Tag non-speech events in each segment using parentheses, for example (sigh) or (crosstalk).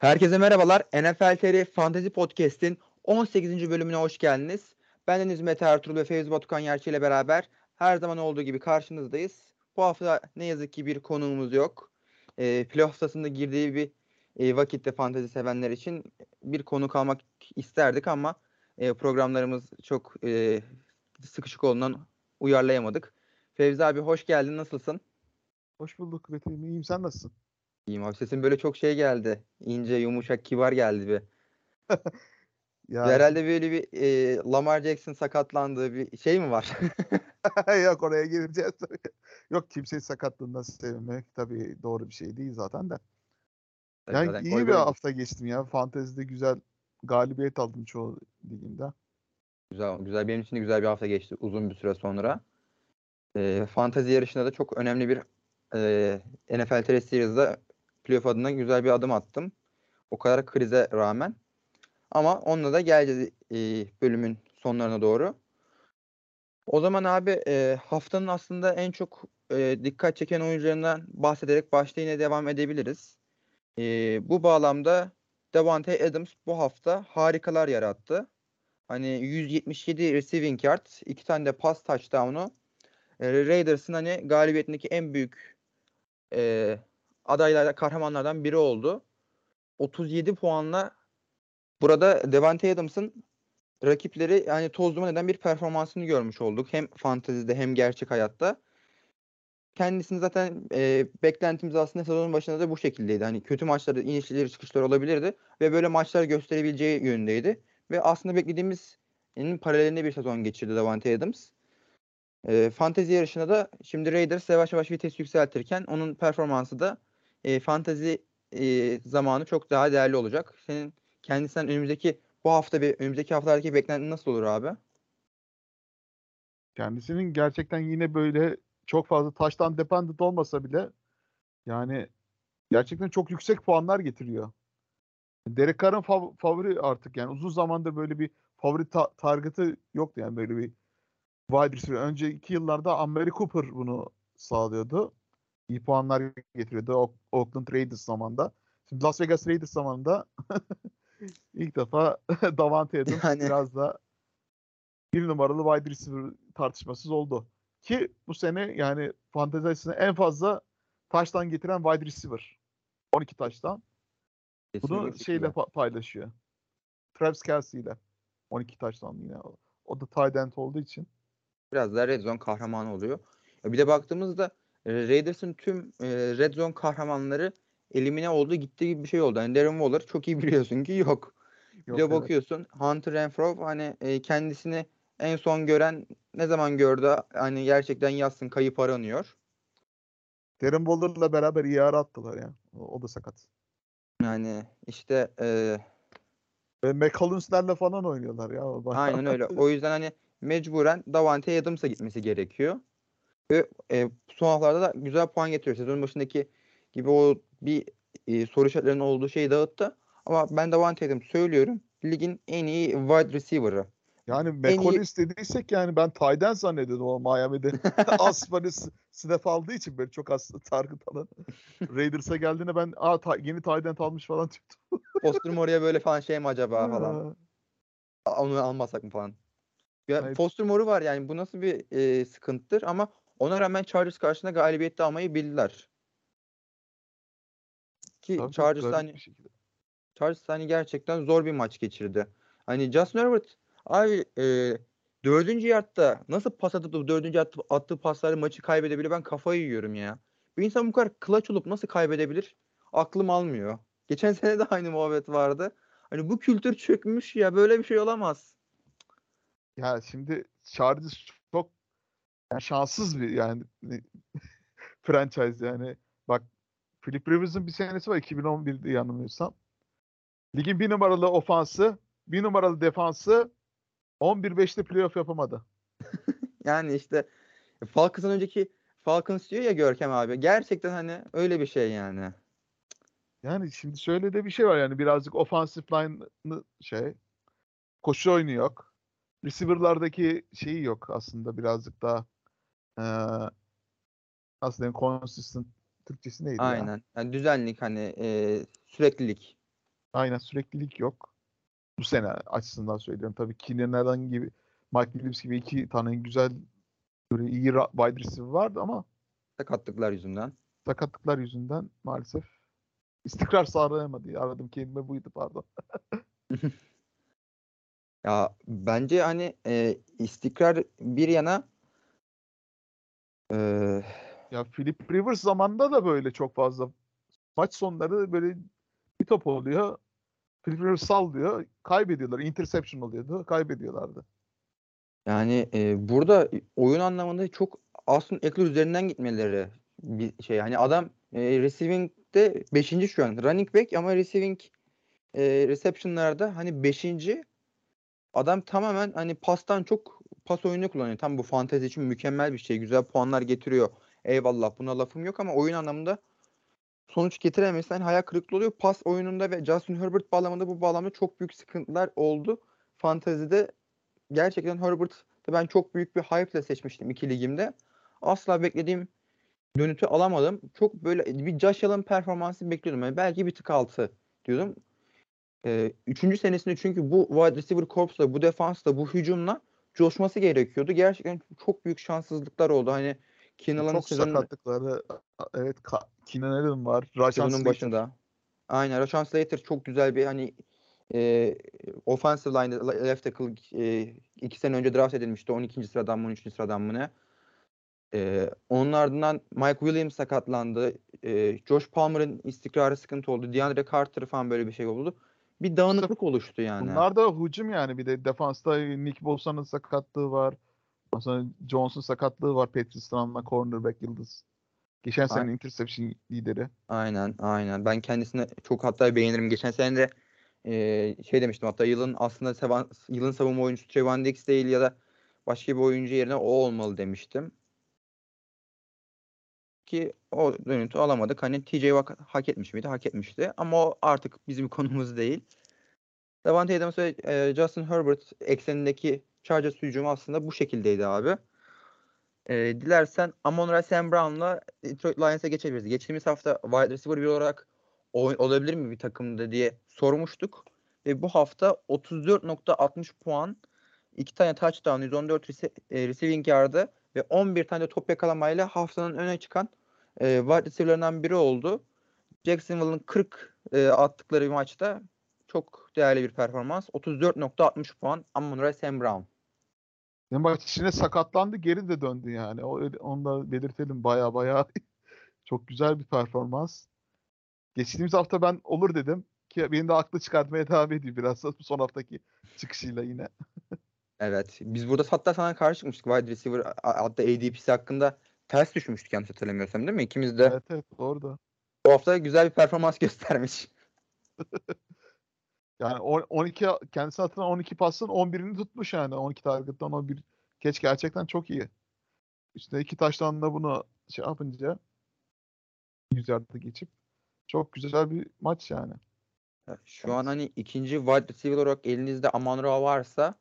Herkese merhabalar. NFL TR Fantasy Podcast'in 18. bölümüne hoş geldiniz. Ben Deniz Mete Ertuğrul ve Fevzi Batukan Yerçi ile beraber her zaman olduğu gibi karşınızdayız. Bu hafta ne yazık ki bir konuğumuz yok. E, playoff haftasında girdiği bir e, vakitte fantasy sevenler için bir konu kalmak isterdik ama e, programlarımız çok e, sıkışık olduğundan uyarlayamadık. Fevzi abi hoş geldin. Nasılsın? Hoş bulduk Mete'im. İyiyim. Sen nasılsın? İyiyim abi. Sesin böyle çok şey geldi. İnce, yumuşak, kibar geldi bir. (laughs) ya Herhalde böyle bir e, Lamar Jackson sakatlandığı bir şey mi var? (laughs) Yok oraya gireceğiz. (laughs) Yok kimseyi sakatlığından sevmek tabii doğru bir şey değil zaten de. Yani zaten iyi bir hafta geçtim ya. Fantezide güzel galibiyet aldım çoğu ligimde. Güzel, güzel. Benim için de güzel bir hafta geçti uzun bir süre sonra. E, fantezi yarışında da çok önemli bir e, NFL TR Series'da playoff adına güzel bir adım attım. O kadar krize rağmen. Ama onunla da geleceğiz e, bölümün sonlarına doğru. O zaman abi e, haftanın aslında en çok e, dikkat çeken oyuncularından bahsederek başta devam edebiliriz. Bu bağlamda Davante Adams bu hafta harikalar yarattı. Hani 177 receiving yard, iki tane de pas touchdown'u. E, Raiders'ın hani galibiyetindeki en büyük adaylar, kahramanlardan biri oldu. 37 puanla burada Devante Adams'ın rakipleri yani toz duman eden bir performansını görmüş olduk. Hem fantezide hem gerçek hayatta. Kendisini zaten e, beklentimiz aslında sezonun başında da bu şekildeydi. Hani kötü maçlarda inişleri çıkışları olabilirdi ve böyle maçlar gösterebileceği yönündeydi. Ve aslında beklediğimiz paralelinde bir sezon geçirdi Davante Adams. E, fantezi yarışına da şimdi Raiders yavaş yavaş vites yükseltirken onun performansı da e, fantezi e, zamanı çok daha değerli olacak. Senin kendisinden önümüzdeki bu hafta bir önümüzdeki haftalardaki beklentin nasıl olur abi? Kendisinin gerçekten yine böyle çok fazla taştan dependent olmasa bile yani gerçekten çok yüksek puanlar getiriyor. Derek Carr'ın fav- favori artık yani uzun zamandır böyle bir favori ta- target'ı yoktu yani böyle bir wide receiver. Önceki yıllarda Amari Cooper bunu sağlıyordu iyi puanlar getiriyordu Oakland Raiders zamanında. Şimdi Las Vegas Raiders zamanında (laughs) ilk defa (laughs) Davante Adams yani... biraz da bir numaralı wide receiver tartışmasız oldu. Ki bu sene yani fantezi açısından en fazla taştan getiren wide receiver. 12 taştan. Bunu şeyle pa- paylaşıyor. Travis Kelsey ile. 12 taştan yine. O da tight end olduğu için. Biraz daha red zone kahramanı oluyor. Ya bir de baktığımızda e, Raiders'ın tüm e, red zone kahramanları elimine oldu gitti gibi bir şey oldu. Yani Darren Waller çok iyi (laughs) biliyorsun ki yok. yok bir de bakıyorsun evet. Hunter Renfro hani e, kendisini en son gören ne zaman gördü hani gerçekten yazsın kayıp aranıyor. Darren Waller'la beraber iyi ara attılar ya. O, o da sakat. Yani işte e, ve McCollins'lerle falan oynuyorlar ya. Aynen öyle. (laughs) O yüzden hani mecburen Davante Adams'a gitmesi gerekiyor. Ve e, son haftalarda da güzel puan getiriyor. Sezon başındaki gibi o bir e, soru işaretlerinin olduğu şeyi dağıttı. Ama ben Davante Adams söylüyorum. Ligin en iyi wide receiver'ı. Yani McCollins iyi... dediysek yani ben Tyden zannediyordum o Miami'de. (laughs) böyle snap aldığı için böyle çok az target alan. (laughs) Raiders'a geldiğinde ben Aa, ta, yeni Tyden almış falan çıktım. Foster oraya böyle falan şey mi acaba falan. Onu almasak mı falan. Ya evet. Foster Moore'u var yani bu nasıl bir e, sıkıntıdır ama ona rağmen Chargers karşısında galibiyette almayı bildiler. Ki Tabii Chargers hani Chargers hani gerçekten zor bir maç geçirdi. Hani Justin Herbert abi e, dördüncü yardta nasıl pas atıp dördüncü yardta attığı paslarla maçı kaybedebilir ben kafayı yiyorum ya. Bir insan bu kadar clutch olup nasıl kaybedebilir? Aklım almıyor. Geçen (laughs) sene de aynı muhabbet vardı. Hani bu kültür çökmüş ya böyle bir şey olamaz. Ya şimdi Chargers yani şanssız bir yani (laughs) franchise yani. Bak Philip Rivers'ın bir senesi var 2011'de yanılmıyorsam. Ligin bir numaralı ofansı, bir numaralı defansı 11-5'te playoff yapamadı. (laughs) yani işte Falcons'ın önceki Falcons diyor ya Görkem abi. Gerçekten hani öyle bir şey yani. Yani şimdi şöyle de bir şey var yani birazcık offensive line'ı şey koşu oyunu yok. Receiver'lardaki şeyi yok aslında birazcık daha ee, nasıl diyeyim consistent Türkçesi neydi Aynen. Ya? Yani düzenlik hani e, süreklilik. Aynen süreklilik yok. Bu sene açısından söylüyorum. Tabii Keenan Allen gibi Mike Williams gibi iki tane güzel böyle iyi wide receiver vardı ama Sakatlıklar yüzünden. sakatlıklar yüzünden maalesef istikrar sağlayamadı. Aradığım kelime buydu pardon. (laughs) Ya bence hani e, istikrar bir yana e, Ya Philip Rivers zamanında da böyle çok fazla maç sonları böyle bir top oluyor. Philip Rivers sallıyor. Kaybediyorlar. Interception oluyordu. Kaybediyorlardı. yani e, burada oyun anlamında çok Austin Eckler üzerinden gitmeleri bir şey. Hani adam e, receiving'de 5. şu an. Running back ama receiving e, reception'larda hani 5. Adam tamamen hani pastan çok pas oyunu kullanıyor. Tam bu fantezi için mükemmel bir şey. Güzel puanlar getiriyor. Eyvallah buna lafım yok ama oyun anlamında sonuç getiremezsen hayal kırıklığı oluyor. Pas oyununda ve Justin Herbert bağlamında bu bağlamda çok büyük sıkıntılar oldu. Fantezide gerçekten Herbert'ı ben çok büyük bir hype ile seçmiştim iki ligimde. Asla beklediğim dönütü alamadım. Çok böyle bir Josh Allen performansı bekliyordum. Yani belki bir tık altı diyordum. Ee, üçüncü senesinde çünkü bu wide receiver corps'la, bu defansla, bu hücumla coşması gerekiyordu. Gerçekten çok büyük şanssızlıklar oldu. Hani Keenan Allen'ın Çok sezonun, sakatlıkları. Evet Allen var. Rashan sezonun başında. Aynen. Rashawn Slater çok güzel bir hani e, offensive line left tackle e, iki sene önce draft edilmişti. 12. sıradan mı 13. sıradan mı ne? E, onun ardından Mike Williams sakatlandı. E, Josh Palmer'ın istikrarı sıkıntı oldu. DeAndre Carter falan böyle bir şey oldu. Bir dağınıklık oluştu yani. Bunlar da hücum yani. Bir de defansta Nick Bosa'nın sakatlığı var. Sonra Jones'un sakatlığı var. Patrick Stroud'la cornerback yıldız. Geçen sene Aynen. interception lideri. Aynen, aynen. Ben kendisini çok hatta beğenirim. Geçen sene de e, şey demiştim hatta yılın aslında sevan, yılın savunma oyuncusu Trevon Diggs değil ya da başka bir oyuncu yerine o olmalı demiştim. Ki o dönüntü alamadık. Hani TJ Watt hak etmiş miydi? Hak etmişti. Ama o artık bizim (laughs) konumuz değil. Davante Adams ve e, Justin Herbert eksenindeki Chargers hücumu aslında bu şekildeydi abi. E, dilersen Amon-Ra Sam Brown'la Detroit Lions'a geçebiliriz. Geçtiğimiz hafta wide receiver bir olarak oy- olabilir mi bir takımda diye sormuştuk. Ve bu hafta 34.60 puan, 2 tane touchdown, 114 rece- e, receiving yard'ı ve 11 tane top yakalamayla haftanın öne çıkan e, wide receiver'larından biri oldu. Jacksonville'ın 40 e, attıkları bir maçta çok değerli bir performans. 34.60 puan Amon-Ra Sam Brown. Ne maç içine sakatlandı geri de döndü yani. O, onu da belirtelim baya baya (laughs) çok güzel bir performans. Geçtiğimiz hafta ben olur dedim ki benim de aklı çıkartmaya devam ediyor biraz da (laughs) bu son haftaki çıkışıyla yine. Evet. Biz burada hatta sana karşı çıkmıştık. Wide receiver hatta ADP'si hakkında ters düşmüştük yanlış hatırlamıyorsam değil mi? İkimiz de Evet evet doğru da. bu hafta güzel bir performans (laughs) göstermiş. (laughs) Yani on- 12 kendisine atılan 12 pasın 11'ini tutmuş yani. 12 target'tan 11 keç gerçekten çok iyi. Üstüne iki taştan da bunu şey yapınca 100 yardı geçip çok güzel bir maç yani. Şu an hani ikinci wide receiver olarak elinizde Amon Ra varsa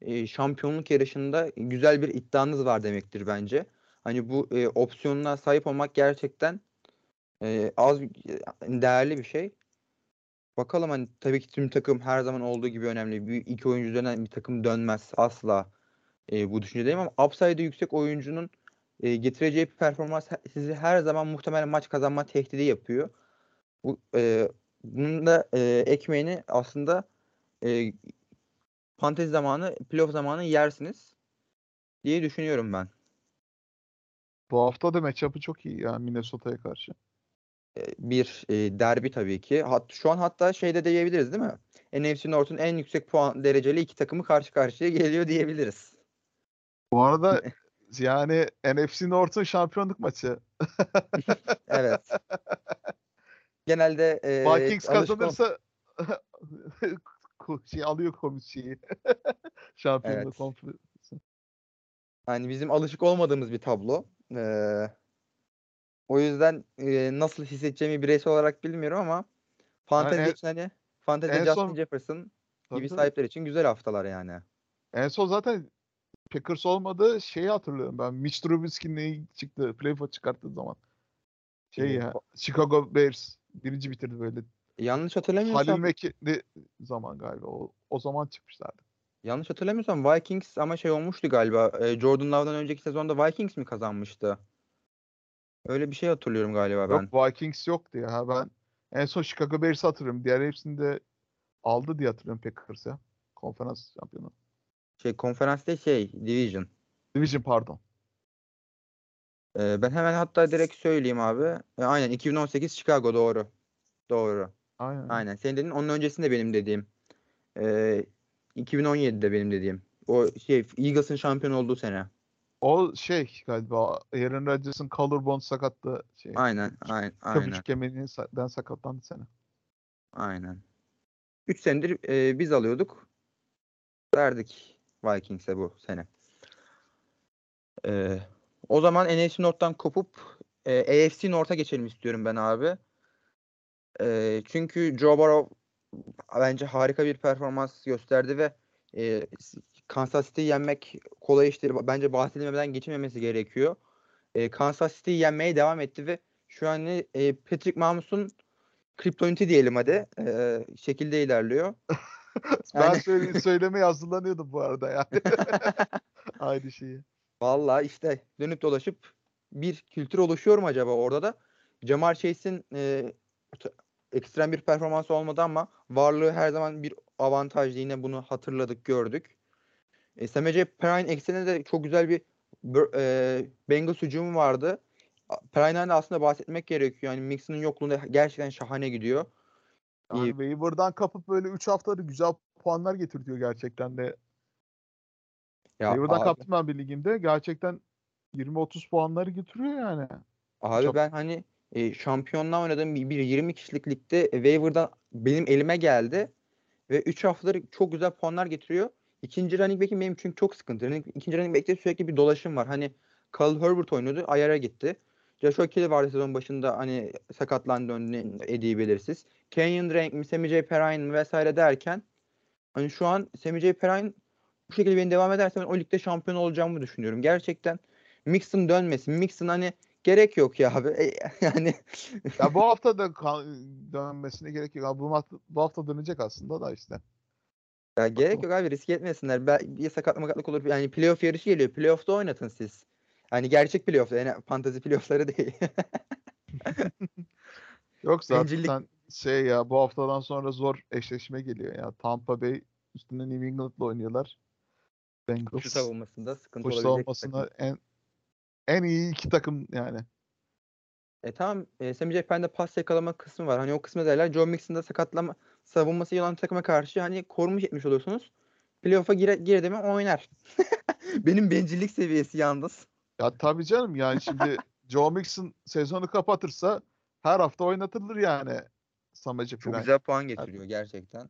e, şampiyonluk yarışında güzel bir iddianız var demektir bence. Hani bu e, opsiyonuna sahip olmak gerçekten e, az değerli bir şey. Bakalım hani tabii ki tüm takım her zaman olduğu gibi önemli. Bir iki oyuncu üzerinden bir takım dönmez asla e, bu düşüncedeyim ama upside'ı yüksek oyuncunun e, getireceği performans sizi her zaman muhtemelen maç kazanma tehdidi yapıyor. Bu e, bunun da e, ekmeğini aslında e, fantezi zamanı, playoff zamanı yersiniz diye düşünüyorum ben. Bu hafta da matchup'ı çok iyi ya Minnesota'ya karşı. E, bir e, derbi tabii ki. Hat, şu an hatta şeyde de diyebiliriz değil mi? NFC North'un en yüksek puan dereceli iki takımı karşı karşıya geliyor (laughs) diyebiliriz. Bu arada (laughs) yani NFC North'un şampiyonluk maçı. (laughs) Evet. Genelde e, Vikings kazanırsa şey alıyor komisyayı. Şampiyonluk Evet. konferansı. hani bizim alışık olmadığımız bir tablo. Ee, o yüzden e, nasıl hissedeceğimi bireysel olarak bilmiyorum ama fantezi en- için hani fantezi Justin son- Jefferson Tabii gibi sahipler için güzel haftalar yani. En son zaten Packers olmadı şeyi hatırlıyorum ben. Mitch Trubisky'nin çıktı. Playoff'a çıkarttığı zaman. Şey ya. Chicago Bears birinci bitirdi böyle. yanlış hatırlamıyorsam Halil Mekikli zaman galiba o, o zaman çıkmışlardı. Yanlış hatırlamıyorsam Vikings ama şey olmuştu galiba. e, Jordan Love'dan önceki sezonda Vikings mi kazanmıştı? Öyle bir şey hatırlıyorum galiba ben. Yok Vikings yoktu ya. Ben en son Chicago Bears'ı hatırlıyorum. Diğer hepsini de aldı diye hatırlıyorum Packers ya. Konferans şampiyonu. Şey konferansta şey Division. Division pardon. Ee, ben hemen hatta direkt söyleyeyim abi. E, aynen 2018 Chicago doğru. Doğru. Aynen. Aynen. Senin dediğin onun öncesinde benim dediğim. Ee, 2017'de benim dediğim. O şey Eagles'ın şampiyon olduğu sene. O şey galiba Aaron Rodgers'ın collarbone sakatlığı şey. Aynen. Aynen. Aynen. Köprücük kemiğinden sakatlandı sene. Aynen. 3 senedir e, biz alıyorduk. Verdik Vikings'e bu sene. Ee, o zaman NFC North'tan kopup e, AFC North'a geçelim istiyorum ben abi. E, çünkü Joe Burrow bence harika bir performans gösterdi ve e, Kansas City'yi yenmek kolay iştir. Bence bahsedilmeden geçememesi gerekiyor. E, Kansas City'yi yenmeye devam etti ve şu an e, Patrick Mahmut'un kriptoniti diyelim hadi. E, şekilde ilerliyor. (laughs) Ben Yani- söyle, (laughs) söylemeye hazırlanıyordum bu arada yani. (laughs) Aynı şeyi. Vallahi işte dönüp dolaşıp bir kültür oluşuyor mu acaba orada da? Jamar Chase'in e, ekstrem bir performans olmadı ama varlığı her zaman bir avantajdı. Yine bunu hatırladık, gördük. E, Samaje Perine ekseninde de çok güzel bir e, Bengals hücumu vardı. Perine'den de aslında bahsetmek gerekiyor. Yani Mixon'ın yokluğunda gerçekten şahane gidiyor. Yani İyi. waiver'dan kapıp böyle 3 haftada güzel puanlar getirtiyor gerçekten de. Ya waiver'dan abi- kaptım ben bir ligimde. Gerçekten 20-30 puanları getiriyor yani. Abi Çok- ben hani e, şampiyonluğa oynadığım bir, bir 20 kişilik ligde e, waiver'dan benim elime geldi ve 3 haftadır çok güzel puanlar getiriyor. İkinci running back'im benim çünkü çok sıkıntı. Running- İkinci running back'te sürekli bir dolaşım var. Hani Khalil Herbert oynuyordu, ayara gitti. Joshua Kelly vardı sezon başında hani sakatlandı döndü Eddie belirsiz. Kenyon Drake mi, Sammy J. Perrine vesaire derken hani şu an Sammy J. Perrine bu şekilde beni devam ederse ben o ligde şampiyon olacağımı düşünüyorum. Gerçekten Mixon dönmesin. Mixon hani gerek yok ya abi. E, (laughs) yani Ya bu hafta da dönmesine gerek yok. Abi Bu hafta, bu hafta dönecek aslında da işte. ya gerek yok abi risk etmesinler. Bel- Bir sakatlık makatlık olur. Yani playoff yarışı geliyor. Playoff'ta oynatın siz. Yani gerçek playoff. Yani fantazi playoff'ları değil. (laughs) Yok zaten Bencillik- şey ya bu haftadan sonra zor eşleşme geliyor ya. Tampa Bay üstünde New England'la oynuyorlar. Bengals. Şu savunmasında sıkıntı Koşu olabilecek takım. en en iyi iki takım yani. E tamam. E, Sammy. Perrine'de pas yakalama kısmı var. Hani o kısmı derler. Joe Mixon'da sakatlama savunması yalan takıma karşı hani korumuş etmiş oluyorsunuz. Playoff'a gire, girdi mi oynar. (laughs) Benim bencillik seviyesi yalnız. Ya tabii canım yani şimdi (laughs) Joe Mixon sezonu kapatırsa her hafta oynatılır yani. Samacı Çok falan. güzel puan getiriyor gerçekten.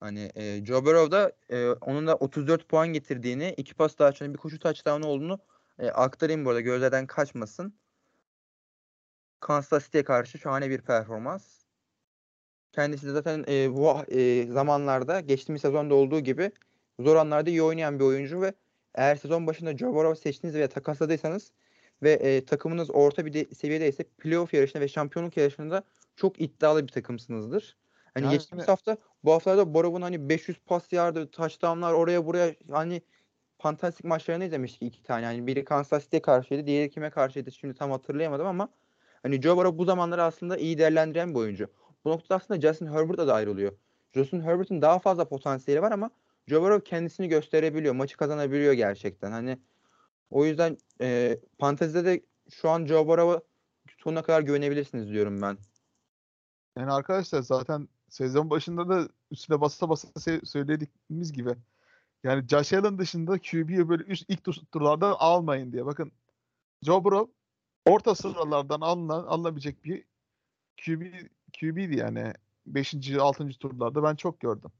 Hani e, Joe Burrow da e, onun da 34 puan getirdiğini, iki pas daha açan bir koşu touchdown olduğunu e, aktarayım bu arada gözlerden kaçmasın. Kansas City'ye karşı şahane bir performans. Kendisi de zaten e, bu e, zamanlarda geçtiğimiz sezonda olduğu gibi zor anlarda iyi oynayan bir oyuncu ve eğer sezon başında Joe Burrow seçtiniz veya takasladıysanız ve e, takımınız orta bir de, seviyedeyse playoff yarışında ve şampiyonluk yarışında çok iddialı bir takımsınızdır. Hani Yani- geçtiğimiz hafta bu haftalarda Borow'un hani 500 pas yardı, touchdownlar oraya buraya hani fantastik maçlarını izlemiştik iki tane. Yani biri Kansas City'ye karşıydı, diğeri kime karşıydı şimdi tam hatırlayamadım ama hani Joe Burrow bu zamanları aslında iyi değerlendiren bir oyuncu. Bu noktada aslında Justin Herbert'a da ayrılıyor. Justin Herbert'ın daha fazla potansiyeli var ama Joe Burrow kendisini gösterebiliyor, maçı kazanabiliyor gerçekten. Hani o yüzden e, fantezide de şu an Joe Burrow'a sonuna kadar güvenebilirsiniz diyorum ben. Yani arkadaşlar zaten sezon başında da üstüne basa basa se- söylediğimiz gibi yani Josh Allen dışında QB'yi böyle üst ilk tur- turlardan almayın diye. Bakın Joe Burrow orta sıralardan alınan, alınabilecek bir QB QB'di yani 5. 6. turlarda ben çok gördüm.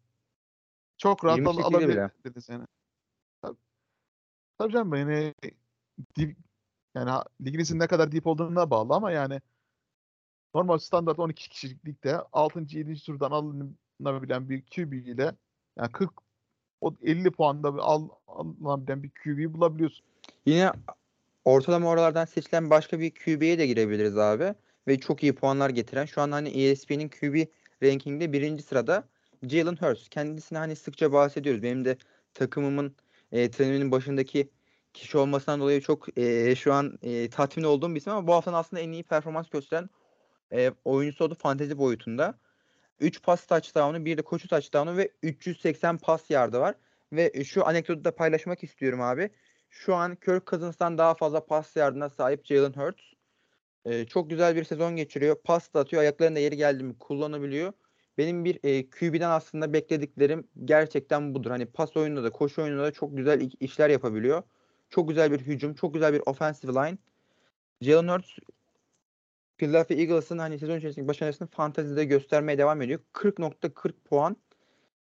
Çok rahat 28'de al- alabilirdiniz yani. Tabii, tabii canım yani dip, yani liginizin ne kadar deep olduğuna bağlı ama yani normal standart 12 kişilik ligde 6. 7. turdan alınabilen bir QB ile yani 40 o 50 puanda bir al, alınabilen bir QB'yi bulabiliyorsun. Yine ortalama oralardan seçilen başka bir QB'ye de girebiliriz abi. ve çok iyi puanlar getiren şu an hani ESPN'in QB rankingde birinci sırada Jalen Hurts. Kendisine hani sıkça bahsediyoruz. Benim de takımımın e, trenerinin başındaki kişi olmasından dolayı çok e, şu an e, tatmin olduğum bir isim ama bu haftanın aslında en iyi performans gösteren e, oyuncusu oldu fantezi boyutunda. 3 pas touchdown'u, bir de koşu touchdown'u ve 380 pas yardı var. Ve şu anekdotu da paylaşmak istiyorum abi. Şu an Kirk Cousins'tan daha fazla pas yardına sahip Jalen Hurts. Ee, çok güzel bir sezon geçiriyor. Pas da atıyor. Ayaklarında yeri geldi mi kullanabiliyor. Benim bir e, QB'den aslında beklediklerim gerçekten budur. Hani pas oyununda da koşu oyununda da çok güzel işler yapabiliyor. Çok güzel bir hücum, çok güzel bir offensive line. Jalen Hurts Philadelphia Eagles'ın hani sezon içerisindeki başarısını fantezide göstermeye devam ediyor. 40.40 puan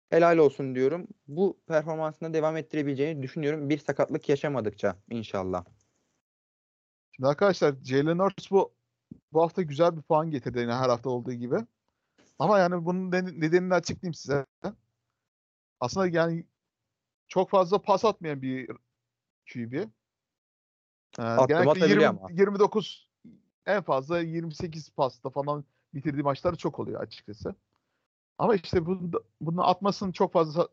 helal olsun diyorum. Bu performansına devam ettirebileceğini düşünüyorum. Bir sakatlık yaşamadıkça inşallah. Şimdi arkadaşlar Jalen Hurts bu bu hafta güzel bir puan getirdi yine her hafta olduğu gibi. Ama yani bunun nedenini açıklayayım size. Aslında yani çok fazla pas atmayan bir QB. Ee, genellikle 20, ama. 29 en fazla 28 pasta falan bitirdiği maçlar çok oluyor açıkçası. Ama işte bunu, bunu atmasının çok fazla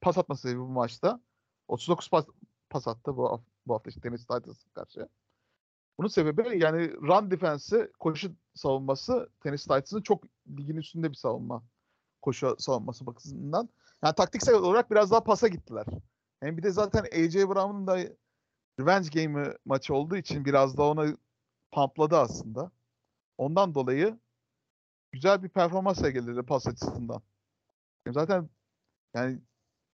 pas atması bu maçta. 39 pas, pas attı bu, bu hafta işte Tennessee Titans'a karşı. Bunun sebebi yani run defense'i, koşu savunması Tennessee Titans'ın çok ligin üstünde bir savunma. Koşu savunması bakımından. Yani taktiksel olarak biraz daha pasa gittiler. Hem bir de zaten AJ Brown'un da revenge game'i maçı olduğu için biraz da ona pampladı aslında. Ondan dolayı güzel bir performans sergiledi pas açısından. Zaten yani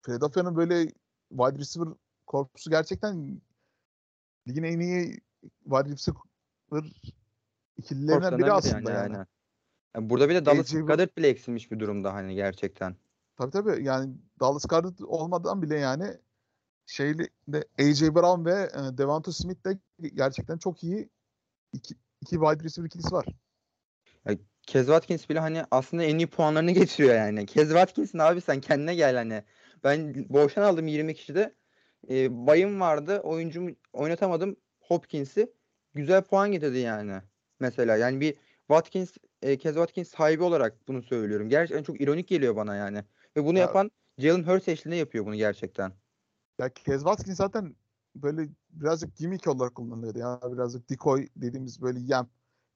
Philadelphia'nın böyle wide receiver korpusu gerçekten ligin en iyi wide receiver ikililerinden biri aslında yani. yani. yani. burada bile Dallas Goddard bile eksilmiş bir durumda hani gerçekten. Tabii tabii yani Dallas Goddard olmadan bile yani şeyli de AJ Brown ve e, Devonta Smith de gerçekten çok iyi iki, iki wide receiver ikilisi var. Ya, Kez Watkins bile hani aslında en iyi puanlarını (laughs) getiriyor yani. Kez Watkins'in abi sen kendine gel hani. Ben boşan aldım 20 kişide. E, bayım vardı. Oyuncumu oynatamadım. Hopkins'i. Güzel puan getirdi yani. Mesela yani bir Watkins, e, Kez Watkins sahibi olarak bunu söylüyorum. Gerçekten çok ironik geliyor bana yani. Ve bunu ya, yapan Jalen Hurts eşliğinde yapıyor bunu gerçekten. Ya Kez Watkins zaten böyle birazcık gimmick olarak kullanılıyordu. Yani birazcık decoy dediğimiz böyle yem.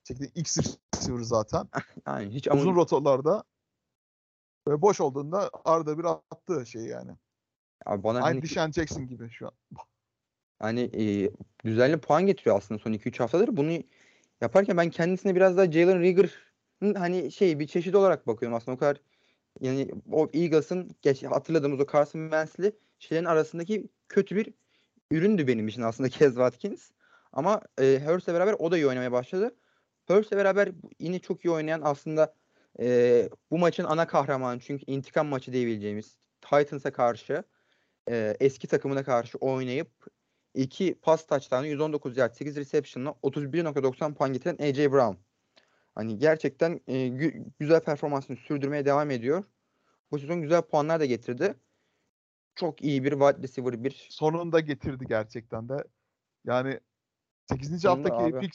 Şekilde X receiver zaten. (laughs) yani hiç Uzun ama... rotalarda böyle boş olduğunda arada bir attığı şey yani. Abi bana Aynı hani... Deshaun Jackson gibi şu an. Hani e, düzenli puan getiriyor aslında son 2-3 haftadır. Bunu yaparken ben kendisine biraz daha Jalen Rieger'ın hani şey bir çeşit olarak bakıyorum aslında o kadar yani o Eagles'ın geç, hatırladığımız o Carson Wentz'li şeylerin arasındaki kötü bir üründü benim için aslında (laughs) Kez Watkins. Ama e, Hurst'le beraber o da iyi oynamaya başladı. Hurst'le beraber yine çok iyi oynayan aslında e, bu maçın ana kahramanı çünkü intikam maçı diyebileceğimiz Titans'a karşı e, eski takımına karşı oynayıp 2 pas touchdown'ı 119 yard 8 reception'la 31.90 puan getiren AJ Brown. Hani gerçekten e, gü- güzel performansını sürdürmeye devam ediyor. Bu sezon güzel puanlar da getirdi çok iyi bir wide receiver bir. Sonunda getirdi gerçekten de. Yani 8. Sonunda haftaki.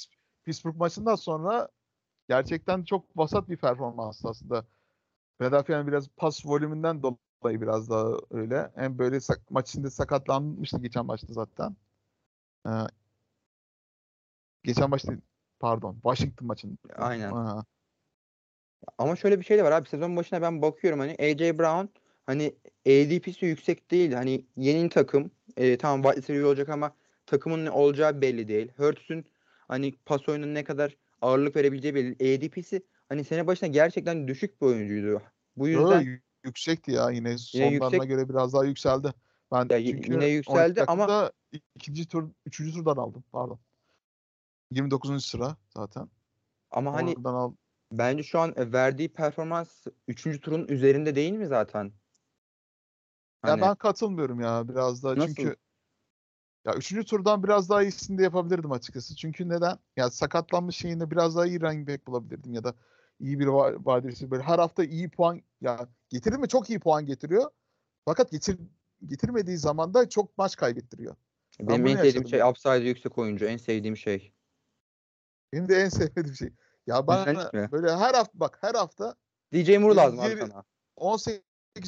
Pittsburgh maçından sonra gerçekten çok vasat bir performans aslında. Philadelphia'nın biraz pas volümünden dolayı biraz daha öyle. Hem böyle sak- maç içinde sakatlanmıştı geçen maçta zaten. Ee, geçen maçta pardon Washington maçında. Aynen. Ha. Ama şöyle bir şey de var abi sezon başına ben bakıyorum hani AJ Brown hani ADP'si yüksek değil. Hani yeni takım e, tamam wide olacak ama takımın ne olacağı belli değil. Hurts'ün hani pas oyununa ne kadar ağırlık verebileceği belli. ADP'si hani sene başına gerçekten düşük bir oyuncuydu. Bu yüzden Yo, yüksekti ya yine, yine sonlarına yüksek... göre biraz daha yükseldi. Ben ya, yine yükseldi ama ikinci tur, üçüncü turdan aldım. Pardon. 29. sıra zaten. Ama hani al... bence şu an verdiği performans 3. turun üzerinde değil mi zaten? Hani... Ya ben katılmıyorum ya biraz daha. Nasıl? Çünkü ya üçüncü turdan biraz daha iyisini de yapabilirdim açıkçası. Çünkü neden? Ya sakatlanmış şeyinde biraz daha iyi running back bulabilirdim ya da iyi bir wide böyle her hafta iyi puan ya getirdi mi çok iyi puan getiriyor. Fakat getir getirmediği zaman da çok maç kaybettiriyor. Benim en sevdiğim şey upside yüksek oyuncu. En sevdiğim şey. Benim de en (laughs) sevdiğim şey. Ya ben böyle her hafta bak her hafta DJ Moore lazım abi sana. 18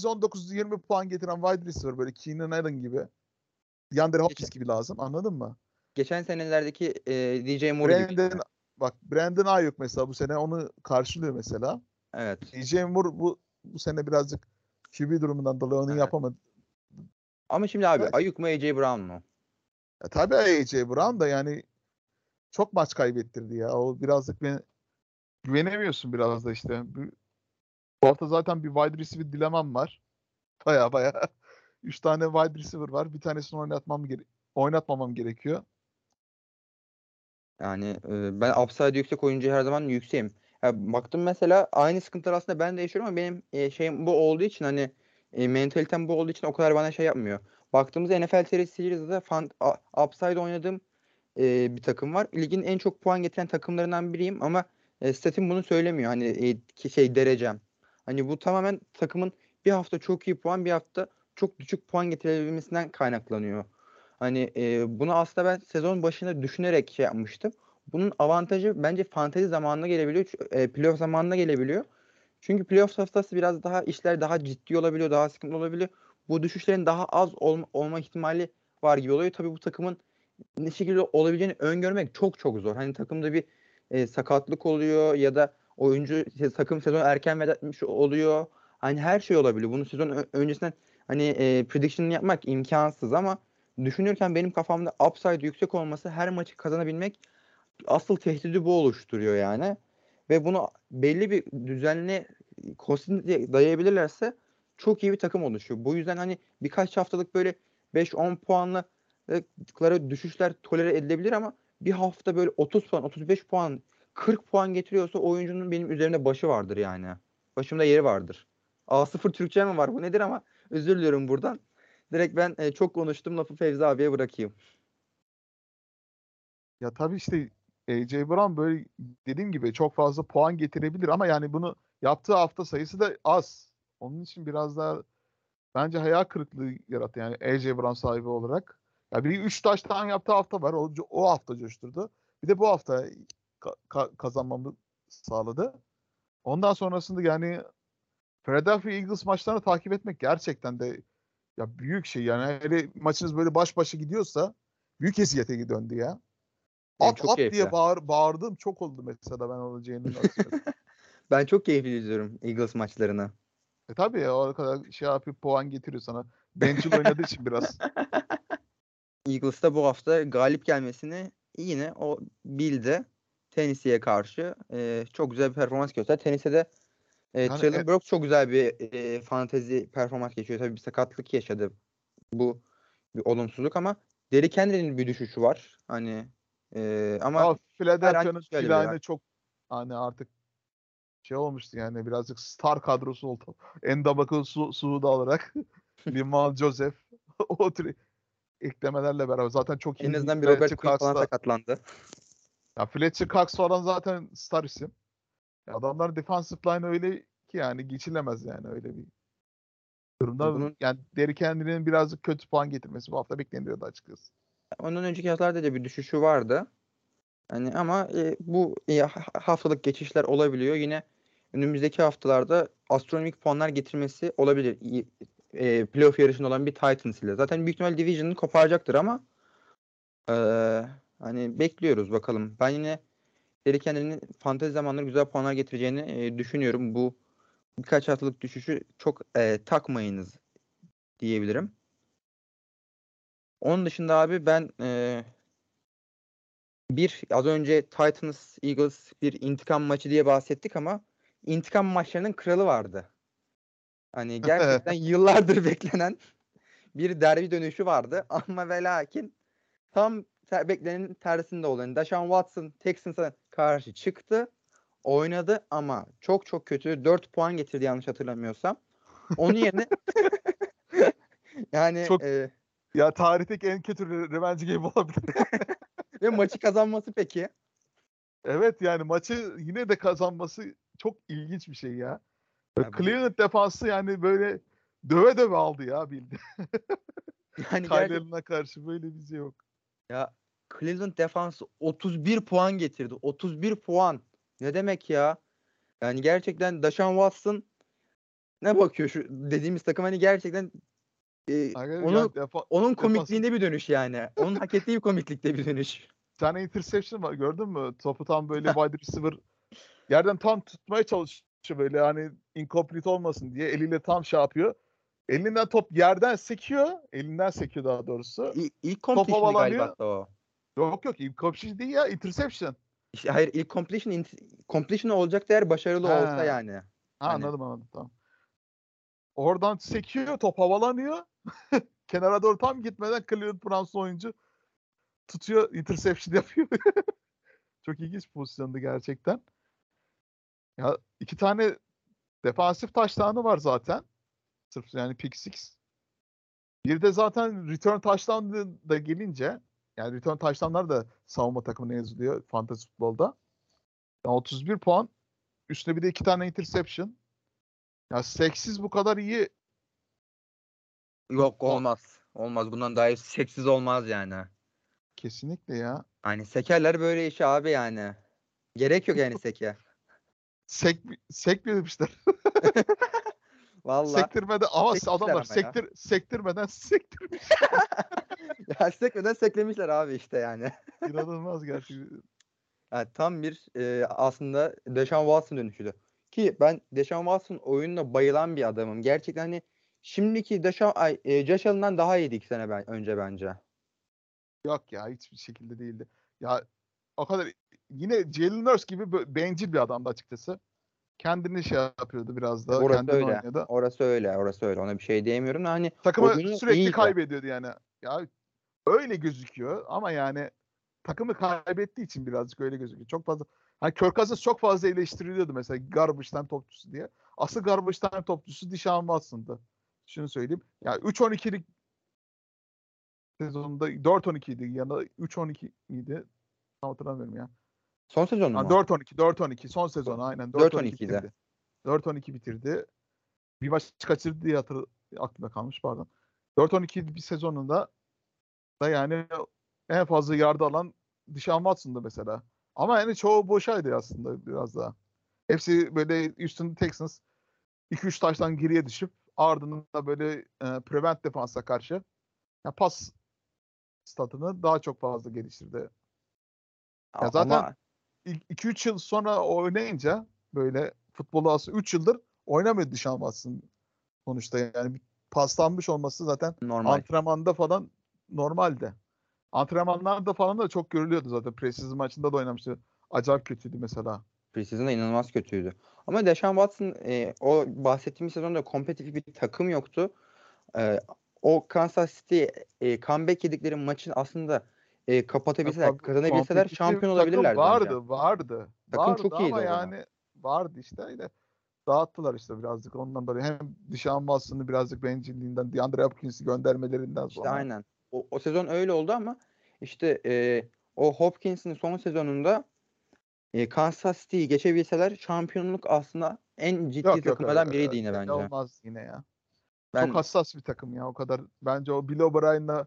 19 20 puan getiren wide receiver böyle Keenan Allen gibi. DeAndre Hopkins gibi lazım. Anladın mı? Geçen senelerdeki e, DJ Moore gibi. Brandon bak Brandon Ayuk mesela bu sene onu karşılıyor mesela. Evet. DJ Moore bu bu sene birazcık QB durumundan dolayı onu Evet. yapamadı. Ama şimdi abi Evet. Ayuk mu AJ Brown mu? Ya tabii AJ Brown da yani çok maç kaybettirdi ya. O birazcık beni güvenemiyorsun biraz da işte. Bu, hafta zaten bir wide receiver dilemem var. Baya baya. (laughs) Üç tane wide receiver var. Bir tanesini oynatmam gere oynatmamam gerekiyor. Yani e, ben upside yüksek oyuncuya her zaman yükseğim. Ya baktım mesela aynı sıkıntılar aslında ben de yaşıyorum ama benim e, şeyim bu olduğu için hani e, mentalitem bu olduğu için o kadar bana şey yapmıyor. Baktığımızda NFL Series'de fan, a- upside oynadığım e, bir takım var. Ligin en çok puan getiren takımlarından biriyim ama e, statim bunu söylemiyor. Hani e, şey derecem. Hani bu tamamen takımın bir hafta çok iyi puan, bir hafta çok düşük puan getirebilmesinden kaynaklanıyor. Hani e, bunu aslında ben sezon başında düşünerek şey yapmıştım. Bunun avantajı bence fantezi zamanına gelebiliyor. E, playoff zamanına gelebiliyor. Çünkü playoff haftası biraz daha işler daha ciddi olabiliyor, daha sıkıntı olabiliyor. Bu düşüşlerin daha az olma, olma ihtimali var gibi oluyor. Tabii bu takımın ne şekilde olabileceğini öngörmek çok çok zor. Hani takımda bir e, sakatlık oluyor ya da oyuncu takım sezon erken veda oluyor. Hani her şey olabiliyor. Bunu sezon öncesinden hani e, prediction yapmak imkansız ama düşünürken benim kafamda upside yüksek olması her maçı kazanabilmek asıl tehdidi bu oluşturuyor yani. Ve bunu belli bir düzenli konsistency dayayabilirlerse çok iyi bir takım oluşuyor. Bu yüzden hani birkaç haftalık böyle 5-10 puanlı lara düşüşler tolere edilebilir ama bir hafta böyle 30 puan, 35 puan, 40 puan getiriyorsa oyuncunun benim üzerinde başı vardır yani. Başımda yeri vardır. A0 Türkçe mi var bu nedir ama özür diliyorum buradan. Direkt ben e, çok konuştum lafı Fevzi abiye bırakayım. Ya tabii işte AJ Brown böyle dediğim gibi çok fazla puan getirebilir ama yani bunu yaptığı hafta sayısı da az. Onun için biraz daha bence hayal kırıklığı yarattı yani AJ Brown sahibi olarak. Ya bir 3 taştan yaptığı hafta var. O, o hafta coşturdu. Bir de bu hafta ka- ka- kazanmamı sağladı. Ondan sonrasında yani Philadelphia Eagles maçlarını takip etmek gerçekten de ya büyük şey yani hele maçınız böyle baş başa gidiyorsa büyük eziyete döndü ya. At çok at keyifli. diye bağır, bağırdığım çok oldu mesela ben olacağını. (laughs) Ben çok keyifli izliyorum Eagles maçlarını. e tabii ya o kadar şey yapıp puan getiriyor sana. Bencil oynadığı için biraz. (laughs) Eagles'ta bu hafta galip gelmesini yine o bildi. Tennessee'ye karşı e, çok güzel bir performans gösterdi. Tennessee'de e, Yani Traylon e- Burks çok güzel bir e, fantezi performans geçiyor. Tabii bir sakatlık yaşadı. Bu bir olumsuzluk ama Derrick Henry'nin bir düşüşü var. Hani e, ama Philadelphia'nın filanı var. çok hani artık şey olmuştu yani birazcık star kadrosu oldu. (laughs) Endabak'ı su, Suud'u alarak (laughs) Limal Joseph (laughs) o tür eklemelerle beraber zaten çok iyi. en azından bir Robert Quinn falan sakatlandı. Ya Fletcher Cox falan zaten star isim. Ya adamlar defensive line öyle ki yani geçilemez yani öyle bir durumda. Bunun- Yani Derrick Henry'nin birazcık kötü puan getirmesi bu hafta bekleniyordu açıkçası. Ondan önceki haftalarda da bir düşüşü vardı. Hani ama e, bu e, ha- haftalık geçişler olabiliyor. Yine önümüzdeki haftalarda astronomik puanlar getirmesi olabilir. E, playoff yarışında olan bir Titans ile. Zaten büyük ihtimal Division'ı koparacaktır ama e, hani bekliyoruz bakalım. Ben yine Derrick Henry'nin fantezi zamanları güzel puanlar getireceğini e, düşünüyorum. Bu birkaç haftalık düşüşü çok e, takmayınız diyebilirim. Onun dışında abi ben e, bir az önce Titans Eagles bir intikam maçı diye bahsettik ama intikam maçlarının kralı vardı. Hani (laughs) gerçekten yıllardır (laughs) beklenen bir derbi dönüşü vardı ama ve lakin tam ter- beklenenin tersinde oldu. Yani Deshaun Watson Texans'a karşı çıktı, oynadı ama çok çok kötü 4 puan getirdi yanlış hatırlamıyorsam. Onun yerine (laughs) yani Çok- e, Ya tarihteki en kötü re- revenge game olabilir. (laughs) ve maçı kazanması peki. evet yani maçı yine de kazanması çok ilginç bir şey ya. Cleveland defansı yani böyle döve döve aldı ya bildi. Yani (laughs) Allen'a karşı böyle bir şey yok. Ya Cleveland defansı 31 puan getirdi. 31 puan. Ne demek ya? Yani gerçekten Deshaun Watson ne bakıyor şu dediğimiz takım hani gerçekten e, Arkadaşlar onu yani defa- onun defans- komikliğinde bir dönüş yani. Onun hak ettiği bir komiklikte bir dönüş. bir tane interception var gördün mü? Topu tam böyle (laughs) wide receiver yerden tam tutmaya çalışıyor böyle hani incomplete olmasın diye eliyle tam şey yapıyor. Elinden top yerden sekiyor. Elinden sekiyor daha doğrusu. İ- İlk completion'ı havalanıyor. galiba o. Yok yok incomplete değil ya interception. İşte hayır ilk completion int- completion olacak eğer başarılı Ha. olsa yani. Ha, Hani- anladım anladım tamam. Oradan sekiyor top havalanıyor. (laughs) Kenara doğru tam gitmeden Cleveland Browns oyuncu tutuyor interception yapıyor. (laughs) Çok ilginç pozisyondu gerçekten. Ya iki tane defansif taştanı var zaten. Sırf yani pick six. Bir de zaten return da- da gelince yani return touchdownlar da savunma takımına yazılıyor fantasy futbolda. Ya 31 puan. Üstüne bir de iki tane interception. Ya seksiz bu kadar iyi. Yok olmaz. Olmaz. Bundan daha iyi seksiz olmaz yani. Kesinlikle ya. Hani sekerler böyle işi abi yani. Gerek yok yani (laughs) seke. Sek, sekmemişler. (laughs) Vallahi. Sektirmeden ama sekmişler adamlar ama sektir, sektirmeden (laughs) sektirmiş. Ya sekmeden seklemişler abi işte yani. İnanılmaz gerçekten. Yani tam bir e, aslında Deshaun Watson dönüşüydü. Ki ben Deshaun Watson oyununa bayılan bir adamım. Gerçekten hani şimdiki Deshaun, ay, e, Josh Allen'dan daha iyiydi iki sene ben, önce bence. Yok ya hiçbir şekilde değildi. Ya o kadar yine Jalen Hurts gibi bencil bir adamdı açıkçası. Kendini şey yapıyordu biraz da. Orası öyle. oynuyordu. Orası öyle. Orası öyle. Ona bir şey diyemiyorum da hani Takımı sürekli iyiydi. kaybediyordu yani. Ya öyle gözüküyor ama yani takımı kaybettiği için birazcık öyle gözüküyor. Çok fazla hani Kirk Cousins çok fazla eleştiriliyordu mesela garbage time topçusu diye. Asıl garbage time topçusu Deshaun Watson'dı. Şunu söyleyeyim. Ya 3-12'lik sezonunda 4-12 idi. Yana 3-12 miydi? Tam hatırlamıyorum ya. son sezonu Ha, mu? 4-12, 4-12 son sezon aynen 4-12 4-12 'ydi. bitirdi. 4-12 bitirdi. Bir maç kaçırdı diye hatır, aklımda kalmış pardon. 4-12 bir sezonunda da yani en fazla yardı alan Deshaun Watson'dı mesela. Ama yani çoğu boşaydı aslında biraz daha. Hepsi böyle Houston Texans 2-3 taştan geriye düşüp ardından da böyle e, prevent defansa karşı ya pas statını daha çok fazla geliştirdi. Ya zaten- Ama 2-3 yıl sonra oynayınca böyle futbolu aslında 3 yıldır oynamıyor Deshaun Watson sonuçta yani paslanmış olması zaten normal. antrenmanda falan normalde. Antrenmanlarda falan da çok görülüyordu zaten. Preseason maçında da oynamıştı. Acayip kötüydü mesela. Preseason'da inanılmaz kötüydü. Ama Deshaun Watson e, o bahsettiğimiz sezonda kompetitif bir takım yoktu. E, o Kansas City e, comeback yedikleri maçın aslında e, kapatabilseler, Kom- kazanabilseler şampiyon olabilirlerdi Vardı, bence. vardı. Takım vardı çok iyiydi ama yani vardı işte öyle. Dağıttılar işte birazcık ondan dolayı. Hem Deshaun Watson'ı birazcık bencilliğinden, DeAndre Hopkins'i göndermelerinden İşte sonra. aynen. O, o sezon öyle oldu ama işte e, o Hopkins'in son sezonunda e, Kansas City'yi geçebilseler şampiyonluk aslında en ciddi Yok yok takımlardan öyle- biriydi yine öyle bence. Olmaz yine ya. Ben Çok hassas bir takım ya o kadar. Bence o Bill O'Brien'la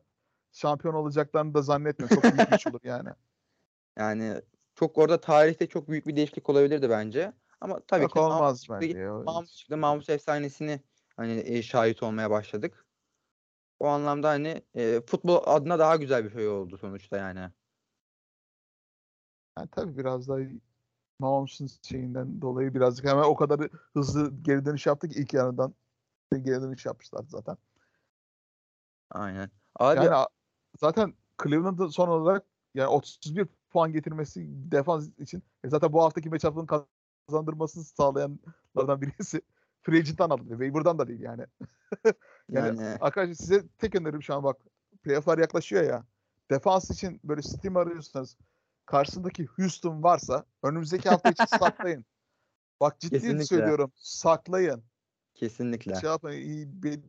şampiyon olacaklarını da zannetmiyorum. Çok büyük güç olur yani. (laughs) yani çok orada tarihte çok büyük bir değişiklik olabilirdi bence. Ama tabii Yok ki Mahmut olmaz çıktı, bence. Mahmut çıktı. Mahmut efsanesini hani e, şahit olmaya başladık. O anlamda hani e, futbol adına daha güzel bir şey oldu sonuçta yani. Yani tabii biraz da Mahomes'un şeyinden dolayı birazcık hemen o kadar hızlı geri dönüş yaptık ki ilk yarıdan geri dönüş yapmışlar zaten. Aynen. Abi Yani zaten Cleveland'ın son olarak yani 31 puan getirmesi defans için e zaten bu haftaki matchup'ın kazandırmasını sağlayanlardan birisi (laughs) free agent'tan aldı. Waiver'dan da değil yani. (laughs) Yani, yani arkadaşlar size tek önerim şu an bak playoff'lar yaklaşıyor ya. Defans için böyle Steam arıyorsanız karşısındaki Houston varsa önümüzdeki hafta için (laughs) saklayın. Bak ciddi Kesinlikle. söylüyorum. Saklayın. kesinlikle. Şey yapmayın. iyi bir-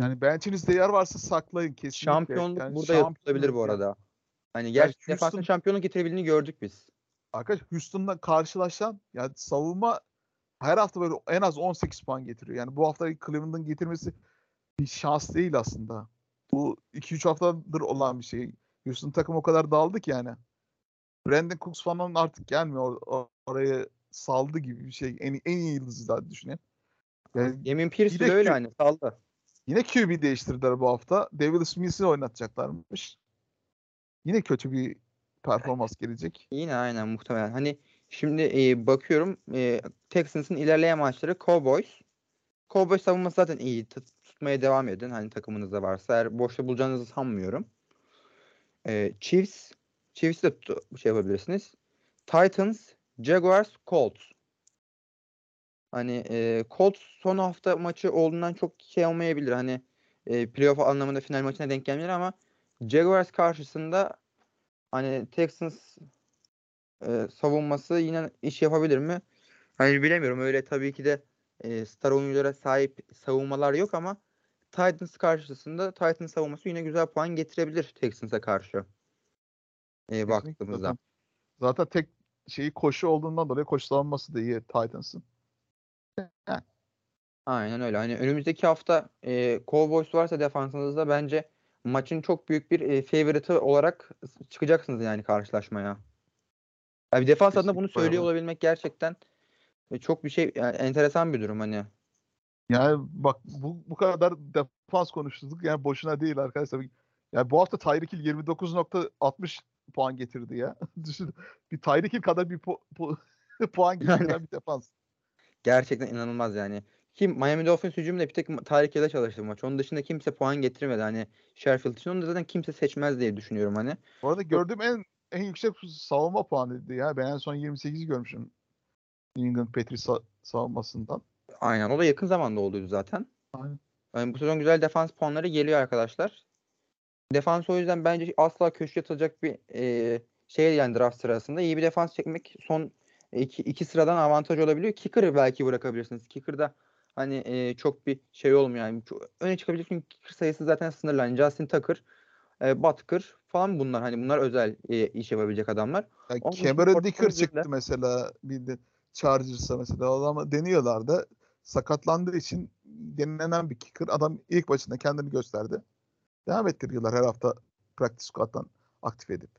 yani benchinizde yer varsa saklayın kesinlikle. Şampiyonluk Yani burada yapılabilir bu şampiyonluk arada. Hani gerçekten Houston- defansın şampiyonluk getirebildiğini gördük biz. Arkadaş Houston'la karşılaşan yani savunma her hafta böyle en az 18 puan getiriyor. Yani bu hafta Cleveland'ın getirmesi bir şans değil aslında. Bu 2-3 haftadır olan bir şey. Houston takım o kadar dağıldı ki yani. Brandon Cooks falan artık gelmiyor. Or- or- oraya saldı gibi bir şey. En, en iyi yıldızı zaten düşünün. Yani Yemin Pierce de öyle hani saldı. yine QB değiştirdiler bu hafta. David Smith'i oynatacaklarmış. Yine kötü bir performans gelecek. Yine aynen muhtemelen. Hani şimdi e, bakıyorum e, Texans'ın ilerleyen maçları Cowboys. Cowboys savunması zaten iyi. Tut- tutmaya devam edin. Hani takımınızda varsa. Eğer boşta bulacağınızı sanmıyorum. E, Chiefs. Chiefs'i de şey yapabilirsiniz. Titans, Jaguars, Colts. Hani e, Colts son hafta maçı olduğundan çok şey olmayabilir. Hani e, playoff anlamında final maçına denk gelmeyebilir ama Jaguars karşısında hani Texans e, savunması yine iş yapabilir mi? Hani bilemiyorum. Öyle tabii ki de e, star oyunculara sahip savunmalar yok ama Titans karşısında Titans savunması yine güzel puan getirebilir Texans'a karşı. E, baktığımızda. Zaten, zaten tek şeyi koşu olduğundan dolayı koşu savunması da iyi Titans'ın. Aynen öyle. Hani önümüzdeki hafta e, Cowboys varsa defansınızda bence maçın çok büyük bir e, favorite'ı olarak çıkacaksınız yani karşılaşmaya. Yani bir defans adına bunu söylüyor öyle. olabilmek gerçekten çok bir şey yani enteresan bir durum hani. Yani bak bu, bu kadar defans konuştuk. Yani boşuna değil arkadaşlar. Yani bu hafta Tyreek Hill 29.60 puan getirdi ya. (laughs) Düşün. Bir Tyreek Hill kadar bir pu- pu- (laughs) puan (laughs) getiren bir defans. Gerçekten inanılmaz yani. Kim Miami Dolphins hücumunda bir tek Tarık Yıl'a çalıştı maç. Onun dışında kimse puan getirmedi. Hani Sherfield için onu da zaten kimse seçmez diye düşünüyorum hani. Bu arada gördüğüm en en yüksek savunma puanıydı ya. Ben en son 28'i görmüşüm. New England Patriots sa- savunmasından. Aynen o da yakın zamanda olduydu zaten. Aynen. Yani bu sezon güzel defans puanları geliyor arkadaşlar. Defans o yüzden bence asla köşeye atılacak bir e, şey yani draft sırasında. iyi bir defans çekmek son iki, iki sıradan avantaj olabiliyor. Kicker'ı belki bırakabilirsiniz. Kicker'da hani e, çok bir şey olmuyor. Yani çok, öne çıkabilir çünkü kicker sayısı zaten sınırlı. Justin Tucker, e, Butker falan bunlar. Hani bunlar özel e, iş yapabilecek adamlar. Yani Onun Cameron Dicker çıktı mesela bir de Chargers'a mesela adamı deniyorlardı. Sakatlandığı için denenen bir kicker. Adam ilk başında kendini gösterdi. Devam ettiriyorlar her hafta practice squad'dan aktif edip.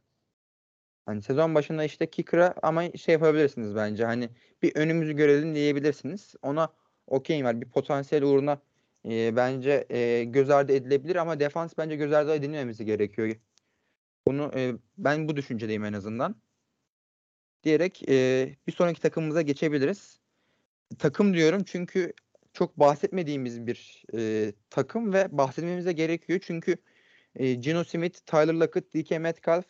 Hani sezon başında işte kicker'a ama şey yapabilirsiniz bence. Hani bir önümüzü görelim diyebilirsiniz. Ona okeyim var. Bir potansiyel uğruna e, bence e, göz ardı edilebilir ama defans bence göz ardı edilmemesi gerekiyor. Bunu e, ben bu düşüncedeyim en azından. Diyerek e, bir sonraki takımımıza geçebiliriz. Takım diyorum çünkü çok bahsetmediğimiz bir e, takım ve bahsetmemize gerekiyor. Çünkü e, Geno Smith, Tyler Lockett, DK Metcalf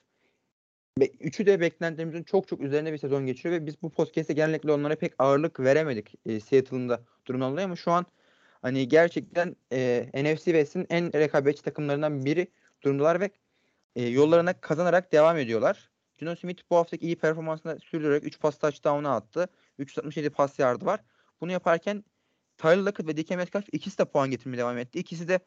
üçü de beklentilerimizin çok çok üzerine bir sezon geçiriyor ve biz bu podcast'te genellikle onlara pek ağırlık veremedik e, Seattle'ın da durumdan dolayı ama şu an hani gerçekten e, NFC West'in en rekabetçi takımlarından biri durumdalar ve e, yollarına kazanarak devam ediyorlar. Geno Smith bu haftaki iyi performansını sürdürerek 3 pas touchdown'a attı. 367 pas yardı var. Bunu yaparken Tyler Lockett ve DK Metcalf ikisi de puan getirmeye devam etti. İkisi de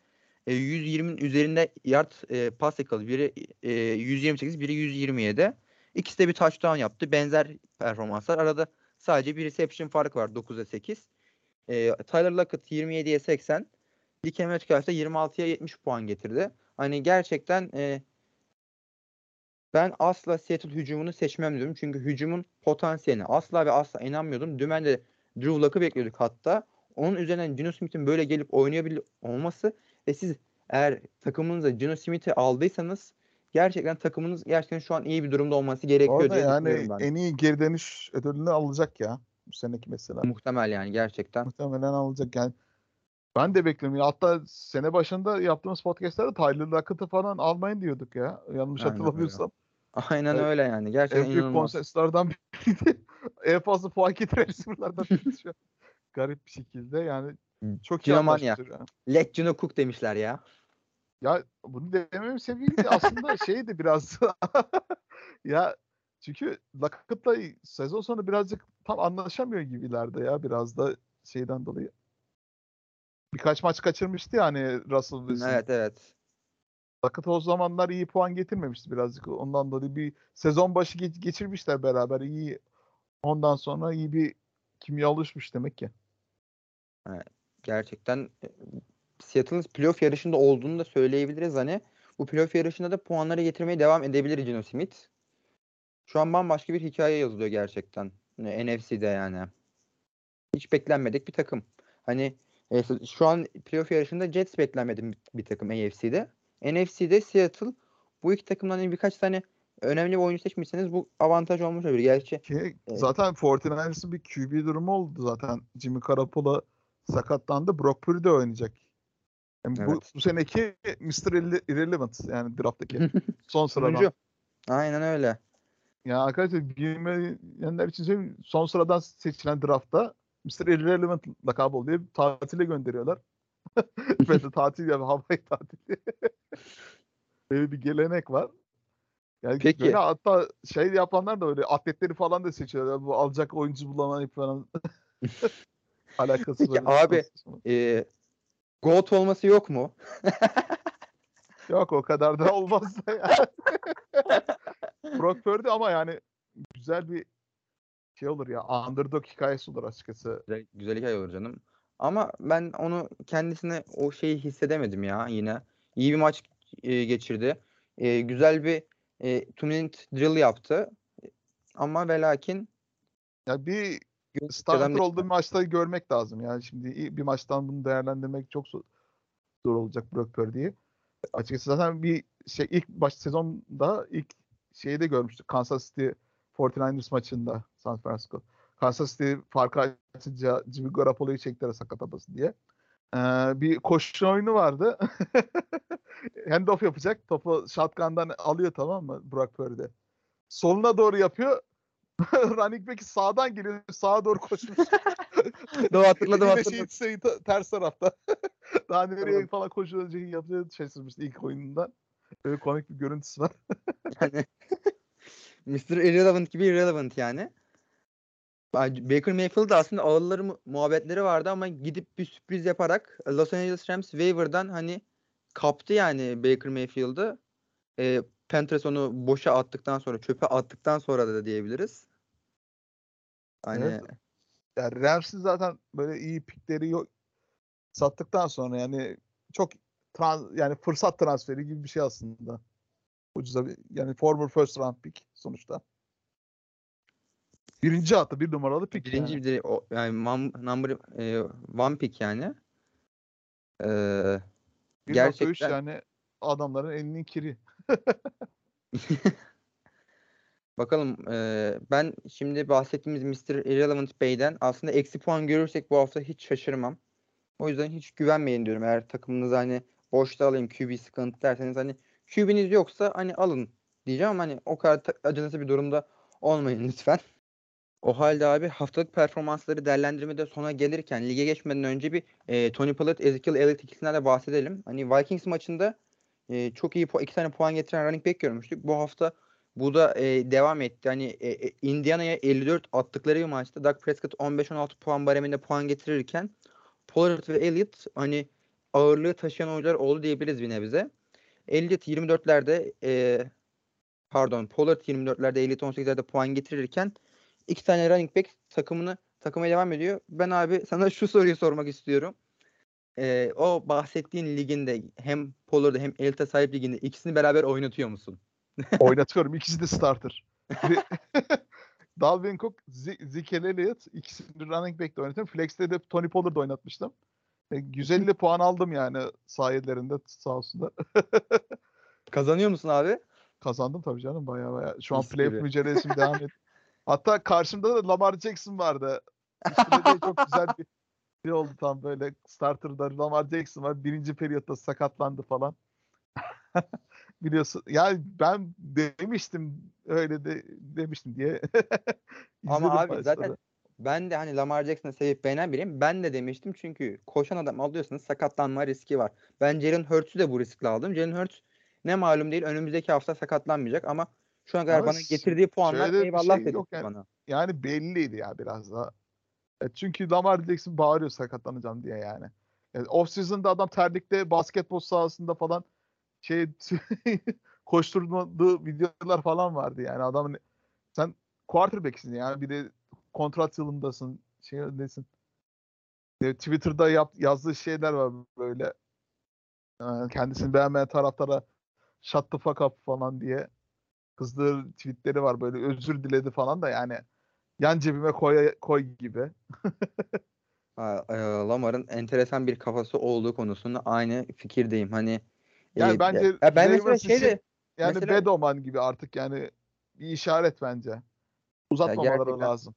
e, 120'nin üzerinde yard e, pas yakaladı. Biri e, 128, biri 127. İkisi de bir touchdown yaptı. Benzer performanslar. Arada sadece bir reception farkı var 9'a 8. E, Tyler Lockett 27'ye 80. DK Metcalf de 26'ya 70 puan getirdi. Hani gerçekten e, ben asla Seattle hücumunu seçmem diyorum. Çünkü hücumun potansiyeline asla ve asla inanmıyordum. Dümen de Drew Luck'ı bekliyorduk hatta. Onun üzerinden Geno Smith'in böyle gelip oynayabilir olması ve siz eğer takımınıza Geno Smith'i aldıysanız gerçekten takımınız gerçekten şu an iyi bir durumda olması gerekiyor Orada diye yani ben. en iyi geri dönüş ödülünü alacak ya. Bu seneki mesela. Muhtemel yani gerçekten. Muhtemelen alacak yani. Ben de bekliyorum. Ya Hatta sene başında yaptığımız podcastlerde Tyler Lockett'ı falan almayın diyorduk ya. Yanlış Aynen hatırlamıyorsam. Aynen Evet. öyle yani. Gerçekten En büyük inanılmaz. konsenslerden biriydi. (laughs) en fazla puan getiren receiver'lardan biri şu an. Garip bir şekilde yani çok iyi. Yani. Let Geno Cook demişler ya. Ya bunu dememin sebebi de aslında (laughs) şeydi biraz (laughs) ya çünkü Lockett'la sezon sonu birazcık tam anlaşamıyor gibilerdi ya biraz da şeyden dolayı. Birkaç maç kaçırmıştı yani Russell Wilson. Evet evet. Lockett o zamanlar iyi puan getirmemişti birazcık. Ondan dolayı bir sezon başı ge- geçirmişler beraber. iyi ondan sonra iyi bir kimya oluşmuş demek ki. Gerçekten e, Seattle'ın playoff yarışında olduğunu da söyleyebiliriz. Hani bu playoff yarışında da puanları getirmeye devam edebilir Geno Smith. Şu an bambaşka bir hikaye yazılıyor gerçekten. Hani NFC'de yani. Hiç beklenmedik bir takım. Hani e, şu an playoff yarışında Jets beklenmedik bir, takım AFC'de. NFC'de Seattle bu iki takımdan hani birkaç tane önemli bir oyuncu seçmişseniz bu avantaj olmuş olabilir. Gerçi Ki Evet. zaten 49ers'ın bir QB durumu oldu zaten. Jimmy Garoppolo sakatlandı. Brock Purdy de oynayacak. Yani bu, Evet. bu seneki Mr. Irre- Irrelevant yani drafttaki (laughs) son sıradan. Aynen öyle. Ya arkadaşlar bilmeyenler için söyleyeyim. Son sıradan seçilen draftta Mr. Irrelevant lakabı oluyor. Tatile gönderiyorlar. (laughs) Böyle (laughs) tatil ya Hawaii tatili. Böyle bir gelenek var. Yani Peki. böyle hatta şey yapanlar da öyle atletleri falan da seçiyorlar. Bu alacak oyuncu bulamayıp falan. Alakası Peki abi, E, GOAT olması yok mu? (laughs) Yok o kadar da olmaz da yani. (laughs) Brock Purdy ama yani güzel bir şey olur ya. Underdog hikayesi olur açıkçası. Güzel, güzel hikaye olur canım. Ama ben onu kendisine o şeyi hissedemedim ya yine. İyi bir maç e, geçirdi. E, güzel bir e, two drill yaptı. Ama ve lakin Ya bir starter olduğu maçta görmek lazım. Yani şimdi bir maçtan bunu değerlendirmek çok zor, zor olacak Brock Purdy'yi. Açıkçası zaten bir şey ilk baş sezonda ilk şeyi de görmüştük. Kansas City 49ers maçında San Francisco. Kansas City farkı açınca Jimmy Garoppolo'yu çektiler sakat abası diye. Ee, bir koşu oyunu vardı. (laughs) Handoff yapacak. Topu shotgun'dan alıyor tamam mı Brock Purdy. Soluna doğru yapıyor. (laughs) Running back'i sağdan geliyor. Sağa doğru koşmuş. (laughs) Doğru hatırladım hatırladım. şey, şey, ters tarafta. (laughs) Daha nereye falan koşulacak yaptığı şaşırmıştı ilk oyunundan. Böyle komik bir görüntüsü var. Yani Mr. Irrelevant gibi irrelevant yani. Baker Mayfield da aslında ağırları mu- muhabbetleri vardı ama gidip bir sürpriz yaparak Los Angeles Rams waiver'dan hani kaptı yani Baker Mayfield'ı. E, Panthers onu boşa attıktan sonra, çöpe attıktan sonra da diyebiliriz. Hani Evet. Yani Rams'in zaten böyle iyi pikleri yok. Sattıktan sonra yani çok trans, yani fırsat transferi gibi bir şey aslında. Ucuza bir, yani former first round pick sonuçta. Birinci hatta bir numaralı pick. birinci yani. bir o, yani mam- number e, one pick yani. Ee, 1.3 gerçekten- yani adamların elinin kiri. (laughs) Bakalım eee, ben şimdi bahsettiğimiz Mr. Irrelevant Bey'den aslında eksi puan görürsek bu hafta hiç şaşırmam. O yüzden hiç güvenmeyin diyorum. Eğer takımınız hani boşta alayım QB sıkıntı derseniz hani QB'niz yoksa hani alın diyeceğim ama hani o kadar acınası bir durumda olmayın (laughs) lütfen. O halde abi haftalık performansları değerlendirmede sona gelirken lige geçmeden önce bir eee, Tony Pollard, Ezekiel Elliott ikisinden de bahsedelim. Hani Vikings maçında eee, çok iyi iki tane puan getiren running back görmüştük. Bu hafta bu da e, devam etti. Hani e, e, Indiana'ya 54 attıkları bir maçta Dak Prescott 15-16 puan bareminde puan getirirken Pollard ve Elliott hani ağırlığı taşıyan oyuncular oldu diyebiliriz bir nebze. Elliott 24'lerde e, pardon Pollard 24'lerde Elliott 18'lerde puan getirirken iki tane running back takımını takımaya devam ediyor. Ben abi sana şu soruyu sormak istiyorum. E, o bahsettiğin liginde hem Pollard'ı hem Elliott'a sahip liginde ikisini beraber oynatıyor musun? (laughs) Oynatıyorum. İkisi de starter. Dalvin Cook, Z- Zeke Elliott ikisini running back'te oynatıyorum. Flex'te de Tony Pollard oynatmıştım. E, 150 (laughs) puan aldım yani sayelerinde sağ olsunlar. (laughs) Kazanıyor musun abi? Kazandım tabii canım baya baya. Şu an playoff mücadelesi devam ediyor. Hatta karşımda da Lamar Jackson vardı. De çok güzel bir şey oldu tam böyle starter'da Lamar Jackson var. Birinci periyotta sakatlandı falan. Biliyorsun. Yani ben demiştim öyle de demiştim diye. (laughs) Ama abi zaten ben de hani Lamar Jackson'ı sevip beğenen biriyim. Ben de demiştim çünkü koşan adam alıyorsanız sakatlanma riski var. Ben Jalen Hurts'ü de bu riskle aldım. Jalen Hurts ne malum değil önümüzdeki hafta sakatlanmayacak ama şu ana kadar Ama bana getirdiği puanlar eyvallah şey dedi yani. bana. yani belliydi ya biraz da. E, çünkü Lamar Jackson bağırıyor sakatlanacağım diye yani. yani off season'da adam terlikte basketbol sahasında falan şey (laughs) koşturmadığı videolar falan vardı yani adamın sen quarterback'sin yani bir de kontrat yılındasın şey desin. E, Twitter'da yap, yazdığı şeyler var böyle e, kendisini beğenmeyen taraftara shut the fuck up falan diye kızdığı tweetleri var böyle özür diledi falan da yani yan cebime koy, koy gibi. (laughs) E, Lamar'ın enteresan bir kafası olduğu konusunda aynı fikirdeyim. Hani Yani e, bence ya ben mesela Ravens için şeyde Yani Mesela- Bedoman gibi artık yani bir işaret bence. Uzatmamaları gerçekten- lazım.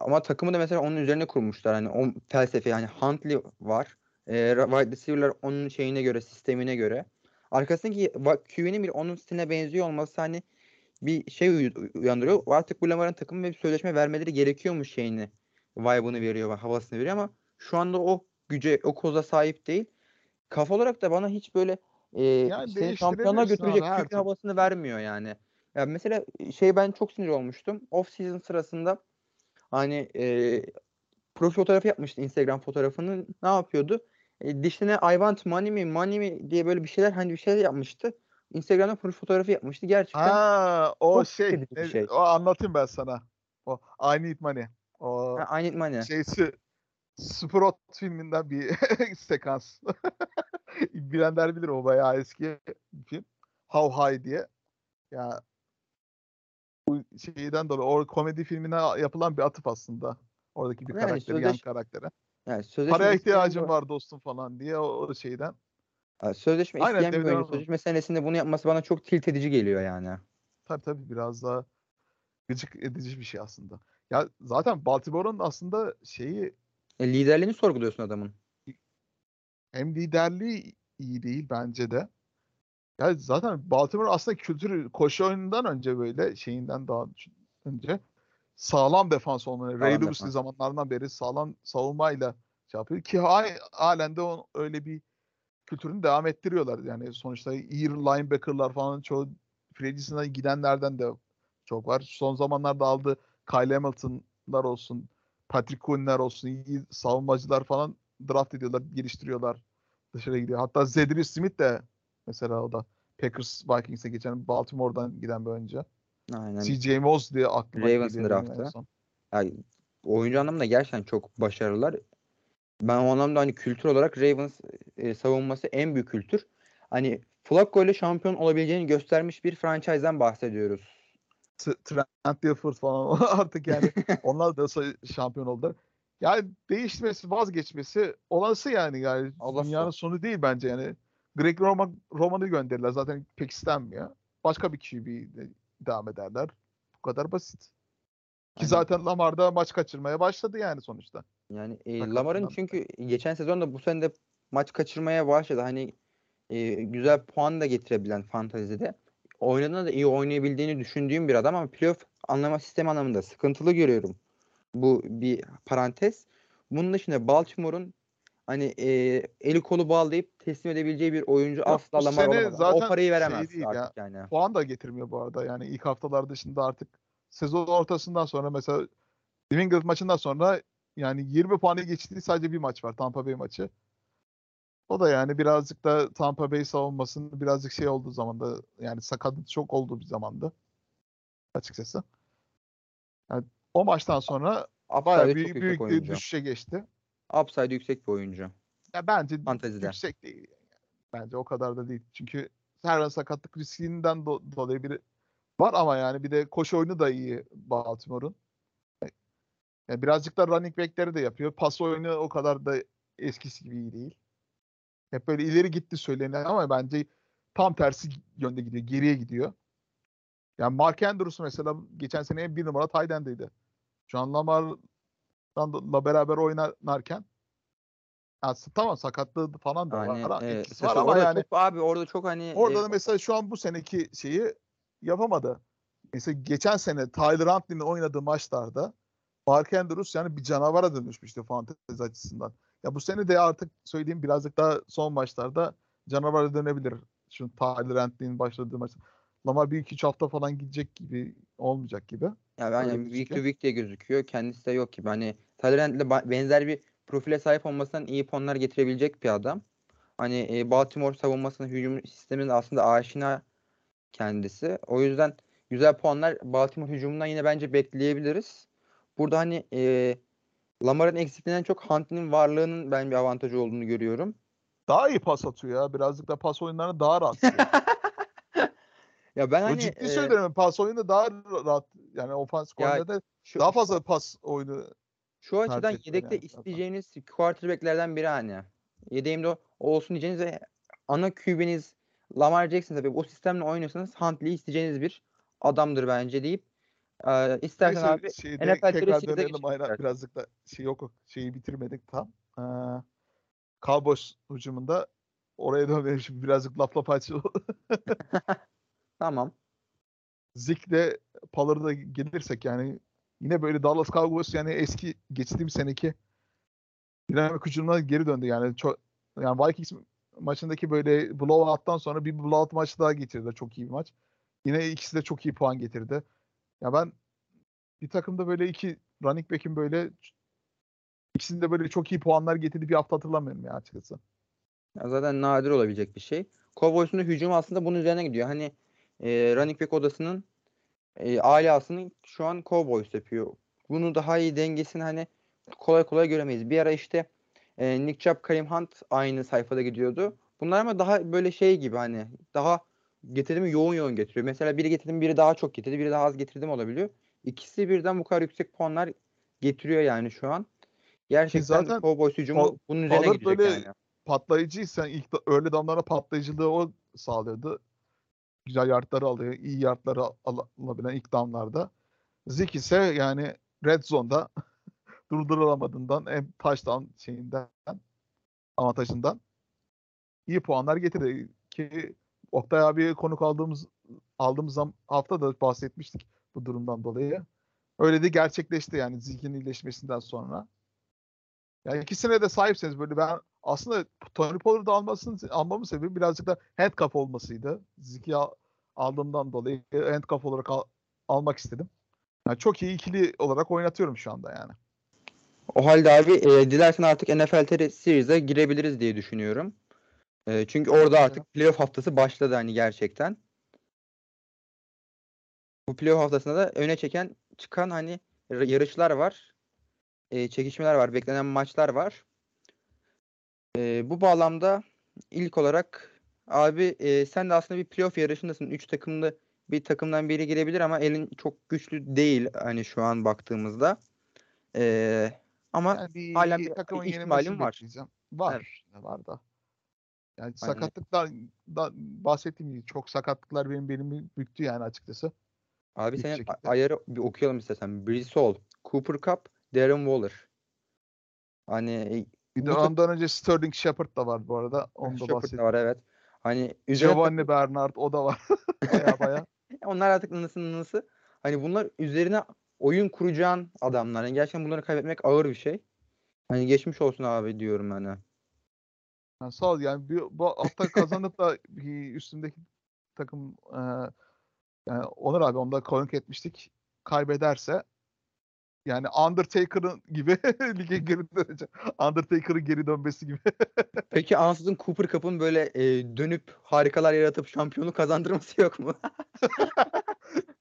ama takımı da mesela onun üzerine kurmuşlar. Hani o felsefe yani Huntley var. E, wide receiver'lar onun şeyine göre, sistemine göre. Arkasındaki QB'nin bir onun stiline benziyor olması hani bir şey uy- uyandırıyor. Artık bu Lamar'ın takımı bir sözleşme vermeleri gerekiyormuş şeyini. Vibe'ını veriyor, havasını veriyor ama şu anda o güce, o koza sahip değil. Kafa olarak da bana hiç böyle e, seni şampiyonluğa değiştirebilirsin götürecek türlü. havasını vermiyor yani. Ya mesela şey ben çok sinir olmuştum. Off season sırasında hani e, profil fotoğrafı yapmıştı Instagram fotoğrafını. Ne yapıyordu? E, dişine I want money mi money mi diye böyle bir şeyler hani bir şeyler yapmıştı. Instagram'da profil fotoğrafı yapmıştı. Gerçekten Ha o şey, ne- şey. o anlatayım ben sana. O I Need Money. O ha, I need money. şeysi Sprott filminden bir (laughs) sekans. (laughs) Bilenler bilir o bayağı eski bir film. How High diye. Ya bu şeyden dolayı o komedi filmine yapılan bir atıf aslında. Oradaki bir Yani karakteri, yan sözleş- karaktere. Yani sözleşme Paraya ihtiyacım var dostum falan diye o, o şeyden. Sözleşme Aynen, isteyen bir oyuncu sözleşme senesinde bunu yapması bana çok tilt edici geliyor yani. Tabii tabii biraz daha gıcık edici bir şey aslında. Ya zaten Baltimore'un aslında şeyi E, liderliğini sorguluyorsun adamın. Hem liderliği iyi değil bence de. Ya zaten Baltimore aslında kültürü koşu oyunundan önce böyle şeyinden daha önce sağlam defans olmalı. Ray Lewis'li defans. zamanlardan beri sağlam savunmayla şey yapıyor ki ha- halen de o- öyle bir kültürünü devam ettiriyorlar. Yani sonuçta iyi linebacker'lar falan çoğu agency'den gidenlerden de çok var. Son zamanlarda aldı Kyle Hamilton'lar olsun, Patrick Queen'ler olsun, iyi savunmacılar falan draft ediyorlar, geliştiriyorlar. Dışarı gidiyor. Hatta Zedric Smith de mesela o da Packers Vikings'e geçen Baltimore'dan giden bir oyuncu. Aynen. CJ Moss diye aklıma Ravens'ın draftı. Yani oyuncu anlamında gerçekten çok başarılılar. Ben o anlamda hani kültür olarak Ravens e, savunması en büyük kültür. Hani Flacco ile şampiyon olabileceğini göstermiş bir franchise'den bahsediyoruz. Trent Dilfer falan (laughs) artık yani (laughs) onlar da şampiyon oldular. Yani değişmesi, vazgeçmesi olası yani yani Olası. dünyanın sonu değil bence yani. Greg Roman, Roman'ı gönderirler zaten pek istenmiyor. Başka bir QB devam ederler. Bu kadar basit. Ki Aynen. zaten Lamar da maç kaçırmaya başladı yani sonuçta. Yani e, Lamar'ın çünkü geçen sezon da bu sene de maç kaçırmaya başladı. Hani e, güzel puan da getirebilen fantezide. Oynadığında da iyi oynayabildiğini düşündüğüm bir adam ama playoff anlama sistemi anlamında sıkıntılı görüyorum. Bu bir parantez. Bunun dışında Baltimore'un hani e, eli kolu bağlayıp teslim edebileceği bir oyuncu Yok, asla Lamar olamaz. o parayı şey veremez ya. artık yani. Puan da getirmiyor bu arada. Yani ilk haftalar dışında artık sezon ortasından sonra mesela New England maçından sonra yani 20 puanı geçtiği sadece bir maç var. Tampa Bay maçı. O da yani birazcık da Tampa Bay savunmasının birazcık şey olduğu zamanda yani sakat çok olduğu bir zamanda açıkçası. Yani o maçtan sonra bayağı büyük, büyük bir düşüşe geçti. Upside yüksek bir oyuncu. Ya bence Fantezide. yüksek değil. Bence o kadar da değil. Çünkü her an sakatlık riskinden do- dolayı bir var ama yani bir de koşu oyunu da iyi Baltimore'un. Yani birazcık da running back'leri de yapıyor. Pas oyunu o kadar da eskisi gibi iyi değil. Hep böyle ileri gitti söylenen ama bence tam tersi yönde gidiyor. Geriye gidiyor. Yani Mark Andrews mesela geçen sene en bir numara tight end'iydi. An Lamar'la beraber oynarken ya, tamam sakatlığı falan da Yani var. e, etkisi var ama yani çok, abi orada çok hani Orada e, da mesela şu an bu seneki şeyi yapamadı. Mesela geçen sene Tyler Huntley'nin oynadığı maçlarda Mark Andrews yani bir canavara dönüşmüştü fantezi açısından. Ya bu sene de artık söyleyeyim birazcık daha son maçlarda canavara dönebilir. Şu Tyler Huntley'nin başladığı maç. Lamar bir iki hafta falan gidecek gibi olmayacak gibi. Yani week to gözüküyor. week diye gözüküyor. Kendisi de yok gibi. Hani ba- benzer bir profile sahip olmasından iyi puanlar getirebilecek bir adam. Hani e, Baltimore savunmasının hücum sisteminin aslında aşina kendisi. O yüzden güzel puanlar Baltimore hücumundan yine bence bekleyebiliriz. Burada hani e, Lamar'ın eksikliğinden çok Huntley'nin varlığının ben bir avantajı olduğunu görüyorum. Daha iyi pas atıyor ya. Birazcık da pas oyunlarını daha rahat. (laughs) Ya ben hani ciddi e, söylüyorum. Pas oyunu daha rahat. Yani ofans konuda şu, daha fazla pas oyunu şu açıdan yedekte yani isteyeceğiniz quarterback'lerden biri hani. Yedeğimde olsun diyeceğiniz ve ana QB'niz Lamar Jackson tabii o sistemle oynuyorsanız Huntley isteyeceğiniz bir adamdır bence deyip e, istersen Neyse abi şeyde NFL tekrar dönelim aynen birazcık da şey yok şeyi bitirmedik tam. Ee, Cowboys hücumunda oraya dönmeyelim şimdi birazcık laf laf açı. (laughs) (laughs) Tamam. Zik'le Pollard'a gelirsek yani yine böyle Dallas Cowboys yani eski geçtiğim seneki dinamik hücumuna geri döndü yani çok yani Vikings maçındaki böyle blowout'tan sonra bir blowout maçı daha getirdi çok iyi bir maç. Yine ikisi de çok iyi puan getirdi. Ya ben bir takımda böyle iki running back'in böyle ikisinde böyle çok iyi puanlar getirdiği bir hafta hatırlamıyorum ya açıkçası. Ya zaten nadir olabilecek bir şey. Cowboys'un da hücumu aslında bunun üzerine gidiyor. Hani e, running back odasının e, alasını şu an Cowboys yapıyor. Bunu daha iyi dengesini hani kolay kolay göremeyiz. Bir ara işte e, Nick Chubb, Kareem Hunt aynı sayfada gidiyordu. Bunlar ama daha böyle şey gibi hani daha getirimi yoğun yoğun getiriyor. Mesela biri getirdim biri daha çok getirdi, biri daha az getirdim olabiliyor. İkisi birden bu kadar yüksek puanlar getiriyor yani şu an. Gerçekten zaten Cowboys hücumu bunun üzerine gidecek böyle yani. patlayıcıysan ilk öyle damlara patlayıcılığı o sağlıyordu. Güzel yardları alıyor. iyi yardları al- alabilen ilk damlarda. Zik ise yani red zone'da (laughs) durdurulamadığından hem touchdown şeyinden avantajından iyi puanlar getirdi ki Oktay abiye konuk aldığımız aldığımız hafta da bahsetmiştik bu durumdan dolayı. Öyle de gerçekleşti yani Zik'in iyileşmesinden sonra. Yani ikisine de sahipseniz böyle ben aslında Tony Pollard'ı almasının almamın sebebi birazcık da handcuff olmasıydı. Zik'i al- aldığımdan dolayı handcuff olarak al- almak istedim. Yani çok iyi ikili olarak oynatıyorum şu anda yani. O halde abi e, dilersen artık NFL Series'e girebiliriz diye düşünüyorum. E, çünkü orada artık playoff haftası başladı hani gerçekten. Bu playoff haftasında da öne çeken çıkan hani yarışlar var. E, çekişmeler var. Beklenen maçlar var. E, bu bağlamda ilk olarak abi e, sen de aslında bir playoff yarışındasın. Üç takımlı bir takımdan biri girebilir ama elin çok güçlü değil hani şu an baktığımızda. E, ama Yani bir halen bir takımın ihtimalim yenilmesini var. bekleyeceğim. Var. Var da. Yani sakatlıklar da bahsettiğim gibi çok sakatlıklar benim belimi büktü yani açıkçası. Abi senin ayarı bir okuyalım istersen. Brissol, Cooper Cup, Darren Waller. Hani Bir de Bu tak- ondan önce Sterling Shepard da var bu arada. Onu da Shepard da var evet. Hani üzerine Giovanni Bernard o da var. (laughs) baya baya. (laughs) onlar artık nınısı nınısı. Hani bunlar üzerine oyun kuracağın adamlar. Yani gerçekten bunları kaybetmek ağır bir şey. Hani geçmiş olsun abi diyorum hani. Yani sağ ol yani bir, bu hafta kazanıp da üstündeki takım e, yani Onur abi onda konuk etmiştik. Kaybederse yani Undertaker'ın gibi (laughs) lige geri dönecek. Undertaker'ın geri dönmesi gibi. (laughs) Peki ansızın Cooper Cup'ın böyle e, dönüp harikalar yaratıp şampiyonluk kazandırması yok mu? (laughs)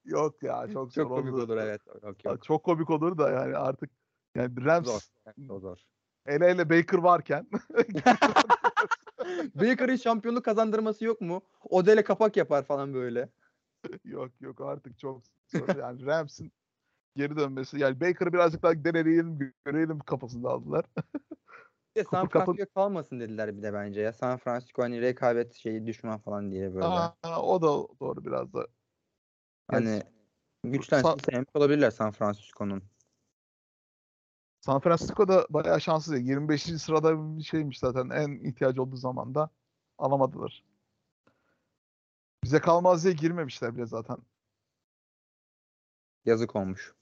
Yok ya çok, Çok zor komik olur. olur evet. Yok yok. Çok komik olur da yani artık yani Rams Zor. O zor. ele ele Baker varken Baker'ın şampiyonluk kazandırması yok mu? Odele kapak yapar falan böyle. yok yok artık çok zor. Yani Rams'in geri dönmesi yani Baker'ı birazcık daha deneyelim görelim kafasında aldılar. De (laughs) San Francisco kalmasın dediler bir de bence ya. San Francisco hani rekabet şeyi düşman falan diye böyle. Aa, o da doğru biraz da. hani Yani güçlensin Sa- sevmiş olabilirler San Francisco'nun. San Francisco'da bayağı şanssız. ya. 25. sırada bir şeymiş zaten en ihtiyacı olduğu zaman da alamadılar. Bize kalmaz diye girmemişler bile zaten. Yazık olmuş.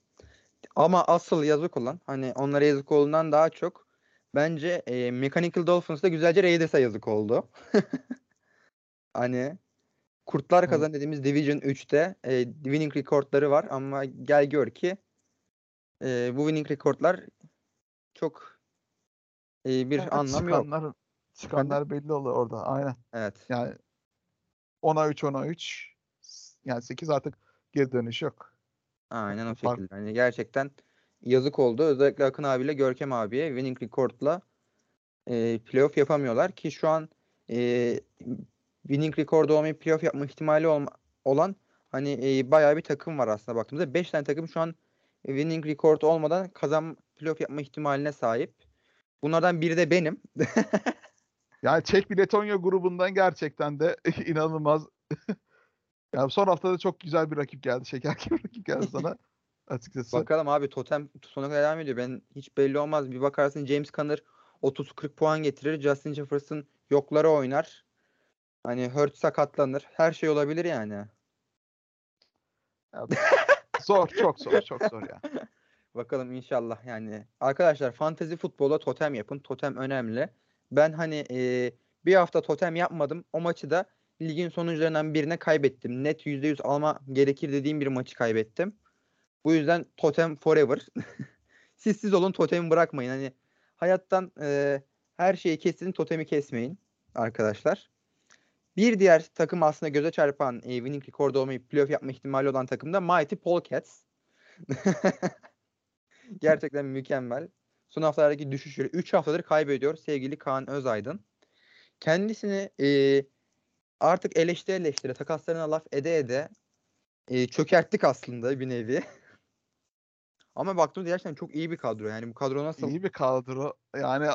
Ama asıl yazık olan hani onlara yazık olduğundan daha çok bence e, Mechanical Dolphins'da güzelce Raiders'a yazık oldu. (laughs) hani Kurtlar kazan dediğimiz Division 3'te e, winning recordları var ama gel gör ki e, bu winning recordlar çok e, bir Evet, anlam yok. çıkanlar, çıkanlar belli oluyor orada. Aynen. Evet. Yani 10'a 3 10'a 3 yani 8 artık geri dönüş yok. Aynen o şekilde. Hani gerçekten yazık oldu. Özellikle Akın abiyle Görkem abiye winning record'la e, playoff yapamıyorlar ki şu an e, winning record'u olmayıp playoff yapma ihtimali olma- olan Hani e, bayağı bir takım var aslında baktığımızda. 5 tane takım şu an winning record olmadan kazan playoff yapma ihtimaline sahip. Bunlardan biri de benim. (laughs) Yani Çek bir Letonya grubundan gerçekten de (laughs) inanılmaz. (laughs) yani son haftada çok güzel bir rakip geldi. Şeker gibi (laughs) rakip geldi sana. Açıkçası. Bakalım abi totem sona kadar devam ediyor. Ben hiç belli olmaz. Bir bakarsın James Conner 30-40 puan getirir. Justin Jefferson yoklara oynar. Hani Hurt sakatlanır. Her şey olabilir yani. zor, çok zor, çok zor ya. (laughs) Bakalım inşallah yani. Arkadaşlar fantezi futbola totem yapın. Totem önemli. Ben hani e, bir hafta totem yapmadım. O maçı da ligin sonuncularından birine kaybettim. Net %100 alma gerekir dediğim bir maçı kaybettim. Bu yüzden totem forever. (laughs) siz siz olun totemi bırakmayın. Hani hayattan e, her şeyi kesin totemi kesmeyin arkadaşlar. Bir diğer takım aslında göze çarpan e, winning record olmayı playoff yapma ihtimali olan takım da Mighty Polecats. (laughs) Gerçekten mükemmel. Son haftalardaki düşüşleri 3 haftadır kaybediyor sevgili Kaan Özaydın. Kendisini e, artık eleştire eleştire takaslarına laf ede ede e, çökerttik aslında bir nevi. (laughs) Ama baktığımda gerçekten çok iyi bir kadro. Yani bu kadro nasıl? İyi bir kadro. Yani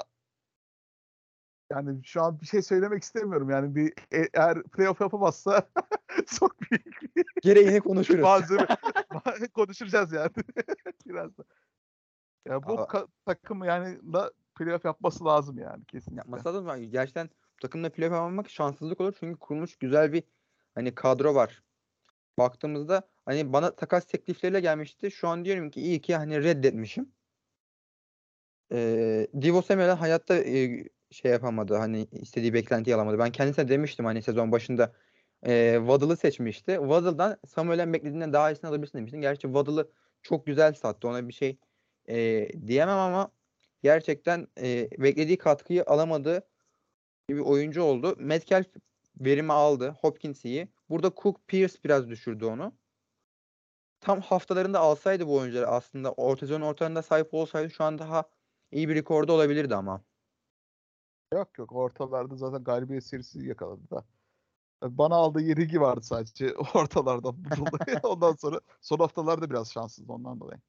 yani şu an bir şey söylemek istemiyorum. Yani bir e- eğer playoff yapamazsa (laughs) çok büyük bir Gereğini konuşuruz. malzeme (laughs) konuşacağız yani biraz da. Ya bu Aa. ka- takım yani da playoff yapması lazım yani kesinlikle. Yapması lazım. ama Gerçekten bu takımda playoff yapamamak şanssızlık olur. Çünkü kurulmuş güzel bir hani kadro var. Baktığımızda hani bana takas teklifleriyle gelmişti. Şu an diyorum ki iyi ki hani reddetmişim. Ee, Divo Samuel'den hayatta e, şey yapamadı. Hani istediği beklentiyi alamadı. Ben kendisine demiştim hani sezon başında e, Waddle'ı seçmişti. Waddle'dan Samuel'den beklediğinden daha iyisini alabilirsin demiştim. Gerçi Waddle'ı çok güzel sattı. Ona bir şey e, diyemem ama gerçekten e, beklediği katkıyı alamadı bir oyuncu oldu. Metcalf verimi aldı. Hopkins iyi. Burada Cook Pierce biraz düşürdü onu. Tam haftalarında alsaydı bu oyuncuları aslında orta sezon ortalarında sahip olsaydı şu an daha iyi bir rekorda olabilirdi ama. Yok yok ortalarda zaten galibiyet serisi yakaladı da. Bana aldığı yenilgi vardı sadece (laughs) ortalarda. (laughs) Ondan sonra son haftalarda biraz şanssızdı ondan dolayı.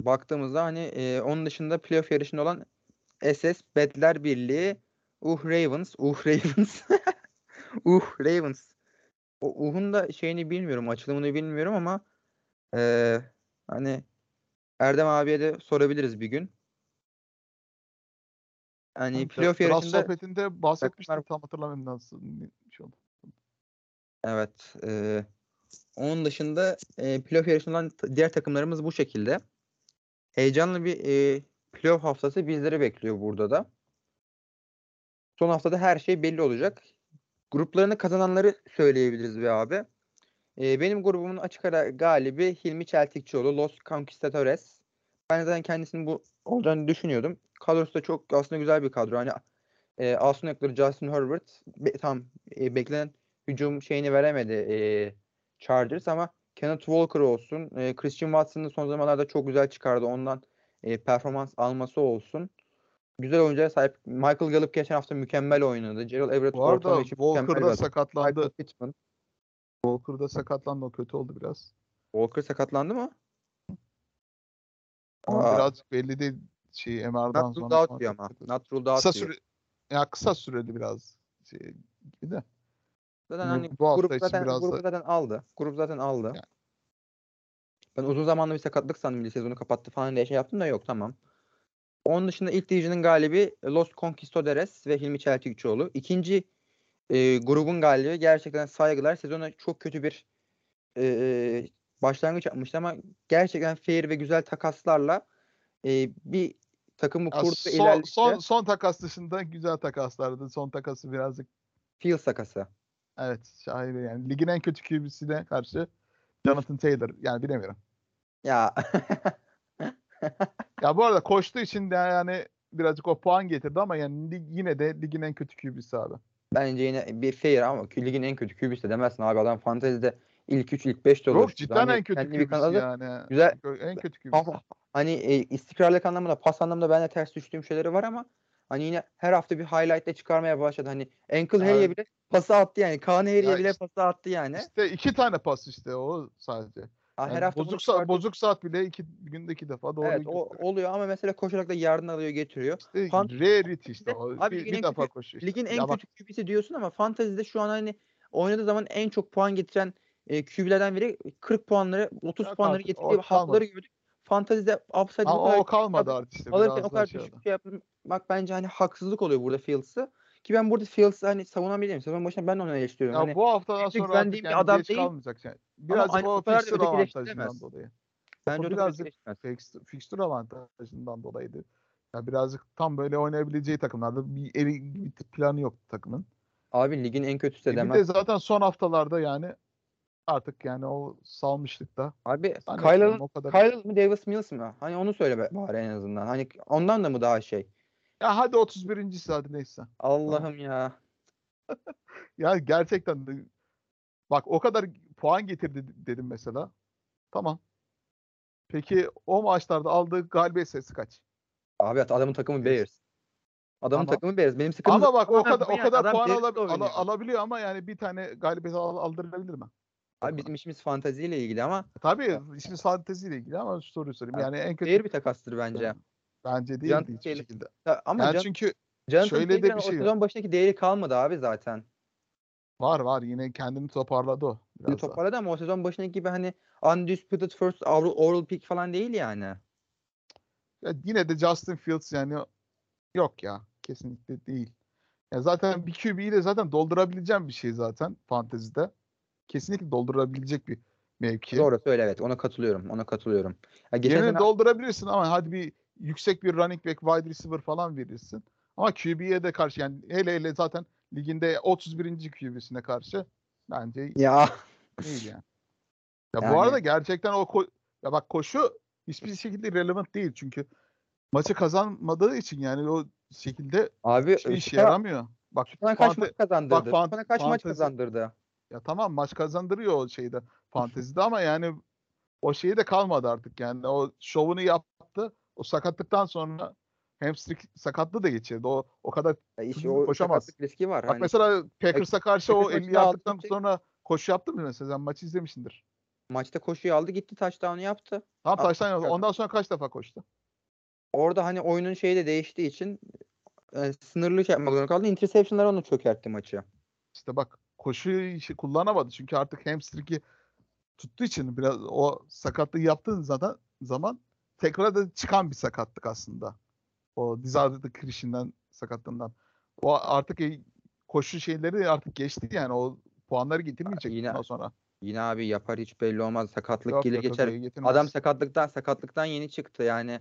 Baktığımızda hani e, onun dışında playoff yarışında olan SS Bedler Birliği Uh Ravens, Uh Ravens. (laughs) uh Ravens. O Uh'un da şeyini bilmiyorum, açılımını bilmiyorum ama e, hani Erdem abiye de sorabiliriz bir gün. Hani Hani playoff yarışında sohbetinde bahsetmiştim takımlar- tam hatırlamıyorum nasıl şey oldu. Evet. E, onun dışında e, playoff yarışında olan t- diğer takımlarımız bu şekilde. Heyecanlı bir e, playoff haftası bizleri bekliyor burada da. Son haftada her şey belli olacak. Gruplarını kazananları söyleyebiliriz be abi. E, benim grubumun açık ara galibi Hilmi Çeltikçioğlu, Los Conquistadores. Ben zaten kendisinin bu olacağını düşünüyordum. Kadrosu da çok aslında güzel bir kadro. Hani e, Aston Eckler, Justin Herbert be, tam e, beklenen hücum şeyini veremedi e, Chargers ama Kenneth Walker olsun, e, Christian Watson'ın son zamanlarda çok güzel çıkardı. Ondan e, performans alması olsun. Güzel oyunculara sahip. Michael Gallup geçen hafta mükemmel oynadı. Gerald Everett Bu arada için mükemmel Walker bir da adam. sakatlandı. Pittman. Walker da sakatlandı o kötü oldu biraz. Walker sakatlandı mı? Ama Aa. birazcık belli değil şey MR'dan Not sonra. out diyor ama. Not ruled out Kısa diyor. süre ya kısa süreli biraz şey gibi de. Zaten hani grup için zaten da- zaten aldı. Grup zaten aldı. Yani. Ben uzun zamanlı bir sakatlık sandım. Bir sezonu kapattı falan diye şey yaptım da yok tamam. Onun dışında ilk division'ın galibi Los Conquistadores ve Hilmi Çeltikçioğlu. İkinci e, grubun galibi gerçekten saygılar. Sezona çok kötü bir e, başlangıç yapmıştı ama gerçekten fair ve güzel takaslarla e, bir takımı kurdu son, ilerletti. son, son takas dışında güzel takaslardı. Son takası birazcık Fields takası. evet şahibe yani. Ligin en kötü QB'sine karşı Jonathan Taylor yani bilemiyorum. Ya (laughs) Ya bu arada koştuğu için de yani birazcık o puan getirdi ama yani lig, yine de ligin en kötü QB'si abi. Bence yine bir fair ama ligin en kötü QB'si de demezsin abi. Adam fantezide ilk 3 ilk 5 de olur. Yok cidden en kötü QB'si yani. Güzel. En kötü QB'si. Hani e, istikrarlık anlamında pas anlamında ben de ters düştüğüm şeyleri var ama Hani yine her hafta bir highlight'le çıkarmaya başladı. Hani Ankle Harry'e bile pası attı yani. Kaan Harry'e Ya bile işte- pası attı yani. İşte iki tane pas işte o sadece. Yani her hafta bozuk, saat, bozuk saat bile iki günde iki defa doğru Evet o oluyor ama mesela koşarak da yardım alıyor getiriyor. İşte Fant- rarity işte o. abi bir, bir defa koşuyor. Ligin en Ya bak, kötü QB'si diyorsun ama fantezide şu an hani oynadığı zaman en çok puan getiren e, QB'lerden biri 40 puanları 30 Ya puanları getirdiği haftaları gördük. Fantezide upside'ı bu ama o kalmadı artık işte. alırken biraz o kadar şey düşük şey yapmak bence hani haksızlık oluyor burada Fields'ı. Ki ben burada Fields'ı hani savunan biriyim. Sezon başında ben de onu eleştiriyorum. Ya hani bu haftadan sonra artık yani adam geç değil. kalmayacak yani. Birazcık aynı- o fixture avantajından dolayı. bence o birazcık Fixture avantajından dolayıydı. Ya birazcık tam böyle oynayabileceği takımlarda bir eli bir planı yok takımın. Abi ligin en kötüsü de E bir de zaten son haftalarda yani artık yani o salmışlıkta. Abi Kyle'ın kadar. Kyle mı Davis Mills mi? Hani onu söyle be- bari en azından. Hani ondan da mı daha şey? Ya hadi 31. hadi neyse. Allah'ım ya. (laughs) Ya gerçekten de bak o kadar puan getirdi dedim mesela. Tamam. Peki o maçlarda aldığı galibiyet sayısı kaç? Abi adamın takımı Bears. Adamın Tamam. takımı Bears. Benim sıkıntım Ama bak o kadar o kadar puan alabiliyor ama yani bir tane galibiyet al- aldırabilir mi? Abi bizim işimiz fanteziyle ilgili ama Tabii işin fanteziyle ilgili ama şu soruyu sorayım. Ya, Yani en kötü değer bir takastır bence. bence değil Jonathan hiçbir şekilde. Ya ama Yani Can- çünkü Jonathan şöyle de bir o şey var. sezon başındaki değeri kalmadı abi zaten. var var yine kendini toparladı o. Bir Biraz daha. toparladı ama o sezon başındaki gibi hani undisputed first overall, overall pick falan değil yani. Ya yine de Justin Fields yani yok ya. Kesinlikle değil. Ya zaten bir QB'yi de zaten doldurabileceğim bir şey zaten fantezide. Kesinlikle doldurabilecek bir mevki. Doğru söyle evet ona katılıyorum ona katılıyorum. Ya geçen Yine sene doldurabilirsin ama hadi bir yüksek bir running back, wide receiver falan verirsin. Ama QB'ye de karşı yani hele hele zaten liginde 31. QB'sine karşı bence ya değil yani. Ya Yani- bu arada gerçekten o ko- ya bak koşu hiçbir şekilde relevant değil çünkü maçı kazanmadığı için yani o şekilde abi hiçbir işe yaramıyor. Bak Süper'den kaç maç kazandırdı? bak fan- kaç maç kazandırdı? Ya tamam maç kazandırıyor o şeyde fantezide ama yani o şeyi de kalmadı artık yani o şovunu yaptı. O sakatlıktan sonra hamstring sakatlığı da geçirdi. O o kadar Ya iş, Hızlı o koşamaz. riski var. Bak hani. mesela Packers'a karşı o Packers 50 maçında yaptıktan aldığı şey- sonra koşu yaptı mı mesela? Sen maçı izlemişsindir. Maçta koşuyu aldı gitti touchdown'u yaptı. Tam Aa, taştan yaptı. Ondan sonra kaç defa koştu? Orada hani oyunun şeyi de değiştiği için e, sınırlı şey yapmak zorunda kaldı. Interception'lar onu çökertti maçı. İşte bak koşu işi kullanamadı. Çünkü artık hamstring'i tuttuğu için biraz o sakatlığı yaptığın zaman, zaman tekrar da çıkan bir sakatlık aslında. O diz ağrı kirişinden sakatlığından. O artık e, koşu şeyleri artık geçti yani o puanları getirmeyecek yine- bundan sonra. Yine abi yapar hiç belli olmaz. Sakatlık Yok, gelir yok, yok, geçer. getirmez. Adam sakatlıktan sakatlıktan yeni çıktı yani.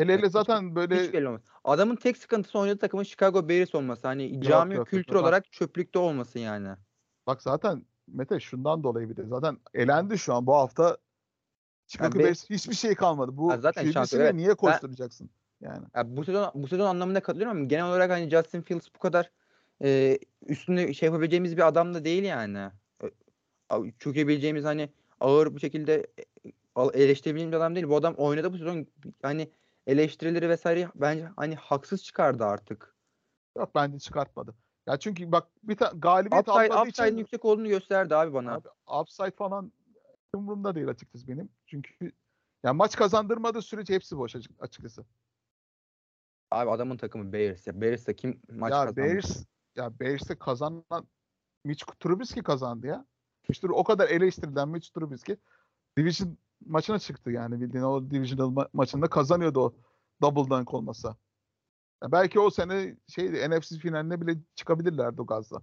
Hele hele zaten böyle Hiç belli olmaz. Adamın tek sıkıntısı oynadığı takımın Chicago Bears olması. Hani cami yok, kültür yok. Olarak çöplükte olması yani. Bak zaten Mete şundan dolayı bir de zaten elendi şu an bu hafta Chicago Be- Bears hiçbir şey kalmadı. Bu zaten QB'sini evet. niye koşturacaksın? Yani Ya bu sezon bu sezon anlamında katılıyorum ama genel olarak hani Justin Fields bu kadar e, üstüne şey yapabileceğimiz bir adam da değil yani. Çökebileceğimiz hani ağır bir şekilde e, eleştirebileceğimiz adam değil. Bu adam oynadı bu sezon hani eleştirileri vesaire bence hani haksız çıkardı artık. yok bence çıkartmadı. Ya çünkü bak bir ta- galibiyet Upside, almadığı upside'ın için yüksek olduğunu gösterdi abi bana. abi, upside falan umurumda değil açıkçası benim. Çünkü ya maç kazandırmadığı sürece hepsi boş açık- açıkçası. Abi adamın takımı Bears ya. Bears'ta kim maç ya kazanmış? Bears ya Bears'te kazanan Mitch Trubisky kazandı ya. Trubisky o kadar eleştirilen Mitch Trubisky division maçına çıktı yani bildiğin o divisional ma- maçında kazanıyordu o double dunk olmasa. Ya belki o sene şeydi NFC finaline bile çıkabilirlerdi o gazla.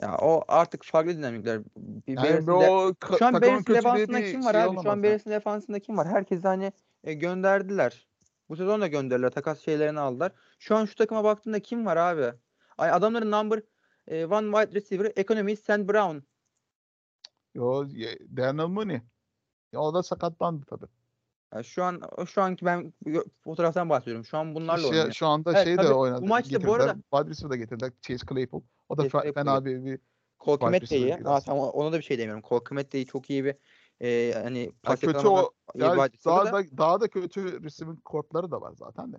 Ya o artık farklı dinamikler. Bir Yani Bears'in o ka- Şu an Bears'in defansında kim var şey abi? Şu an yani. Bears'in defansında kim var? Herkes hani e, gönderdiler. Bu sezon da gönderdiler. Takas şeylerini aldılar. Şu an şu takıma baktığında kim var abi? Ay adamların number e, one wide receiver ekonomi Sam Brown. Yo, Darnell Mooney. O da sakatlandı tabii. Ya şu an şu anki ben fotoğraftan bahsediyorum. Şu an bunlarla Şey- oynuyor. şu anda Evet, şey tabii. de Bu oynadı. maçta bu getirdiler. arada- Wide receiver da getirdiler. Chase Claypool. O da Chase fena bir, bir wide Kmet de iyi. Aa, tamam, ona da bir şey demiyorum. Cole Kmet de iyi, çok iyi bir e, hani pas kötü o iyi ya wide receiver daha da. da daha da kötü receiving kortları da var zaten de.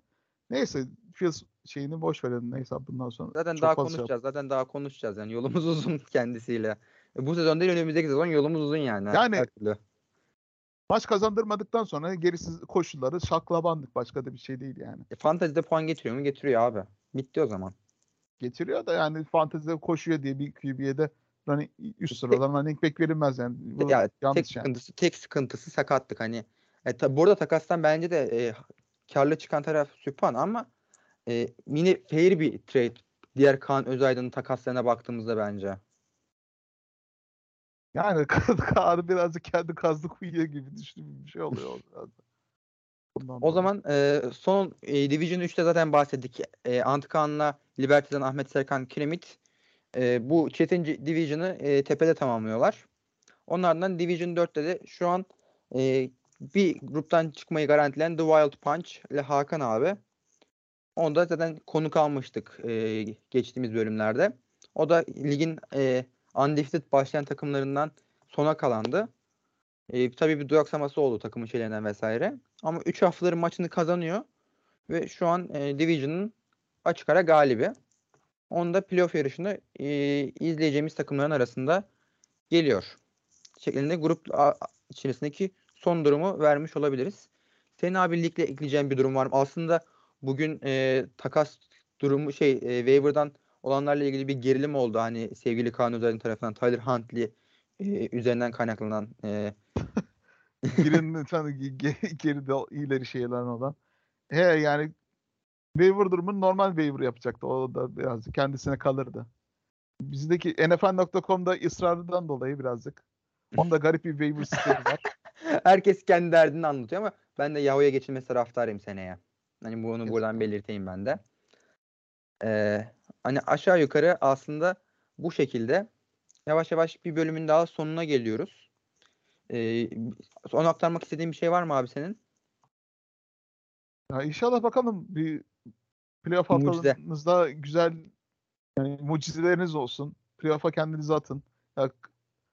Neyse Fields şeyini boş verelim neyse bundan sonra. Zaten daha şey konuşacağız. Zaten daha konuşacağız. Yani yolumuz (laughs) uzun kendisiyle. E, Bu sezon değil önümüzdeki sezon yolumuz uzun yani. Yani-. Maç kazandırmadıktan sonra gerisi koşulları şaklabandık. Başka da bir şey değil yani. E, Fantasy'de puan getiriyor mu? Getiriyor abi. Bitti o zaman. Getiriyor da yani fantezide koşuyor diye bir QB'ye de running, üst sıradan running back verilmez yani. Bu ya tek yanlış yani. sıkıntısı tek sıkıntısı sakatlık hani. E, tabi burada takastan bence de e, karlı çıkan taraf Süphan ama e, yine fair bir trade diğer Kaan Özaydın'ın takaslarına baktığımızda bence. Yani (laughs) Kaan'ı birazcık kendi kazdı kuyuya gibi düşündüğüm bir şey oluyor. o biraz da. Bundan O zaman e, son e, Division 3'te zaten bahsettik. E, Antikaan'la Liberty'den Ahmet Serkan Kiremit e, bu Çetin Division'ı e, tepede tamamlıyorlar. Onlardan Division 4'te de şu an e, bir gruptan çıkmayı garantileyen The Wild Punch ile Hakan abi. Onda zaten konuk almıştık e, geçtiğimiz bölümlerde. O da ligin e, undefeated başlayan takımlarından sona kalandı. E, tabii bir duraksaması oldu takımın şeylerinden vesaire. Ama 3 haftadır maçını kazanıyor. Ve şu an e, Division'ın açık ara galibi. Onda playoff yarışında e, izleyeceğimiz takımların arasında geliyor. Şeklinde grup içerisindeki son durumu vermiş olabiliriz. Senin abi ligle ekleyeceğin bir durum var mı? Aslında bugün e, takas durumu şey e, waiver'dan olanlarla ilgili bir gerilim oldu. Hani sevgili Kaan Özer'in tarafından Tyler Huntley e, üzerinden kaynaklanan e, (laughs) Girin lütfen ge- ge- geri de ileri şeylerin olan. He yani waiver durumunu normal waiver yapacaktı. O da biraz kendisine kalırdı. Bizdeki NFL.com'da ısrarından dolayı birazcık. Onda garip bir waiver sistemi var. (laughs) Herkes kendi derdini anlatıyor ama ben de Yahoo'ya geçilmesi taraftarıyım seneye. Hani bunu buradan belirteyim ben de. Ee, hani aşağı yukarı aslında bu şekilde yavaş yavaş bir bölümün daha sonuna geliyoruz. Ee, son aktarmak istediğin bir şey var mı abi senin? Ya inşallah bakalım bir playoff haftalarınızda güzel yani mucizeleriniz olsun. Playoff'a kendinizi atın. Ya,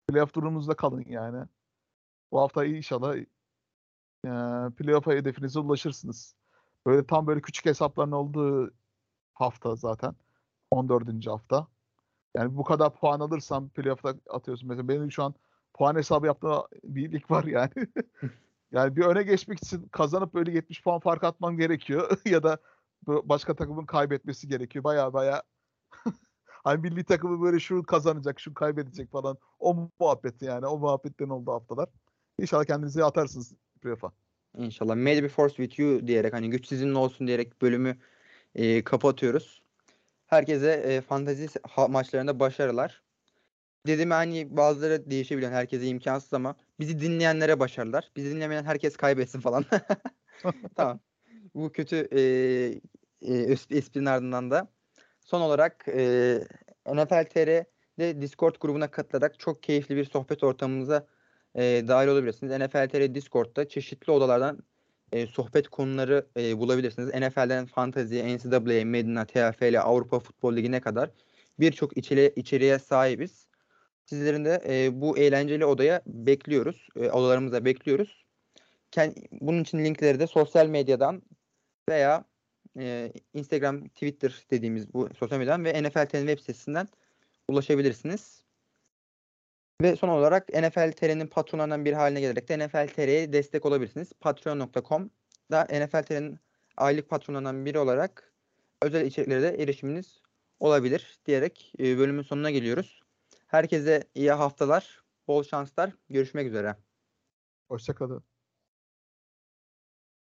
playoff durumunuzda kalın yani. Bu hafta inşallah e, playoff'a hedefinize ulaşırsınız. Böyle tam böyle küçük hesapların olduğu hafta zaten. 14. hafta. Yani bu kadar puan alırsam playoff'ta atıyorsun. Mesela benim şu an puan hesabı yaptığım bir lig var yani. (laughs) (laughs) Yani bir öne geçmek için kazanıp böyle 70 puan fark atmam gerekiyor (laughs) ya da başka takımın kaybetmesi gerekiyor. Baya baya hani milli takımı böyle şu kazanacak, şu kaybedecek falan. O muhabbeti yani. O muhabbetten oldu haftalar. İnşallah kendinizi atarsınız playoff'a. İnşallah. May the force with you diyerek hani güç sizinle olsun diyerek bölümü e, kapatıyoruz. Herkese e, fantazi ha- maçlarında başarılar. Dedim hani bazıları değişebiliyor. Herkese imkansız ama bizi dinleyenlere başarılar. Bizi dinlemeyen herkes kaybetsin falan. (laughs) tamam. Bu kötü e, e, es- esprinin ardından da son olarak e, NFL TR'de Discord grubuna katılarak çok keyifli bir sohbet ortamımıza e, dahil olabilirsiniz. NFL TR Discord'da çeşitli odalardan e, sohbet konuları e, bulabilirsiniz. NFL'den Fantasy, NCAA, Medina, TFL, Avrupa Futbol Ligi'ne kadar birçok içeri, içeriğe sahibiz. Sizlerin de e, bu eğlenceli odaya bekliyoruz. E, odalarımıza bekliyoruz. Ken- bunun için linkleri de sosyal medyadan veya e, Instagram, Twitter dediğimiz bu sosyal medyadan ve NFL web sitesinden ulaşabilirsiniz. Ve son olarak NFL TR'nin patronlarından bir haline gelerek de NFL TR'ye destek olabilirsiniz. Patreon.com'da NFL TR'nin aylık patronlarından biri olarak özel içeriklere de erişiminiz olabilir diyerek e, bölümün sonuna geliyoruz. Herkese iyi haftalar, bol şanslar. Görüşmek üzere. Hoşçakalın.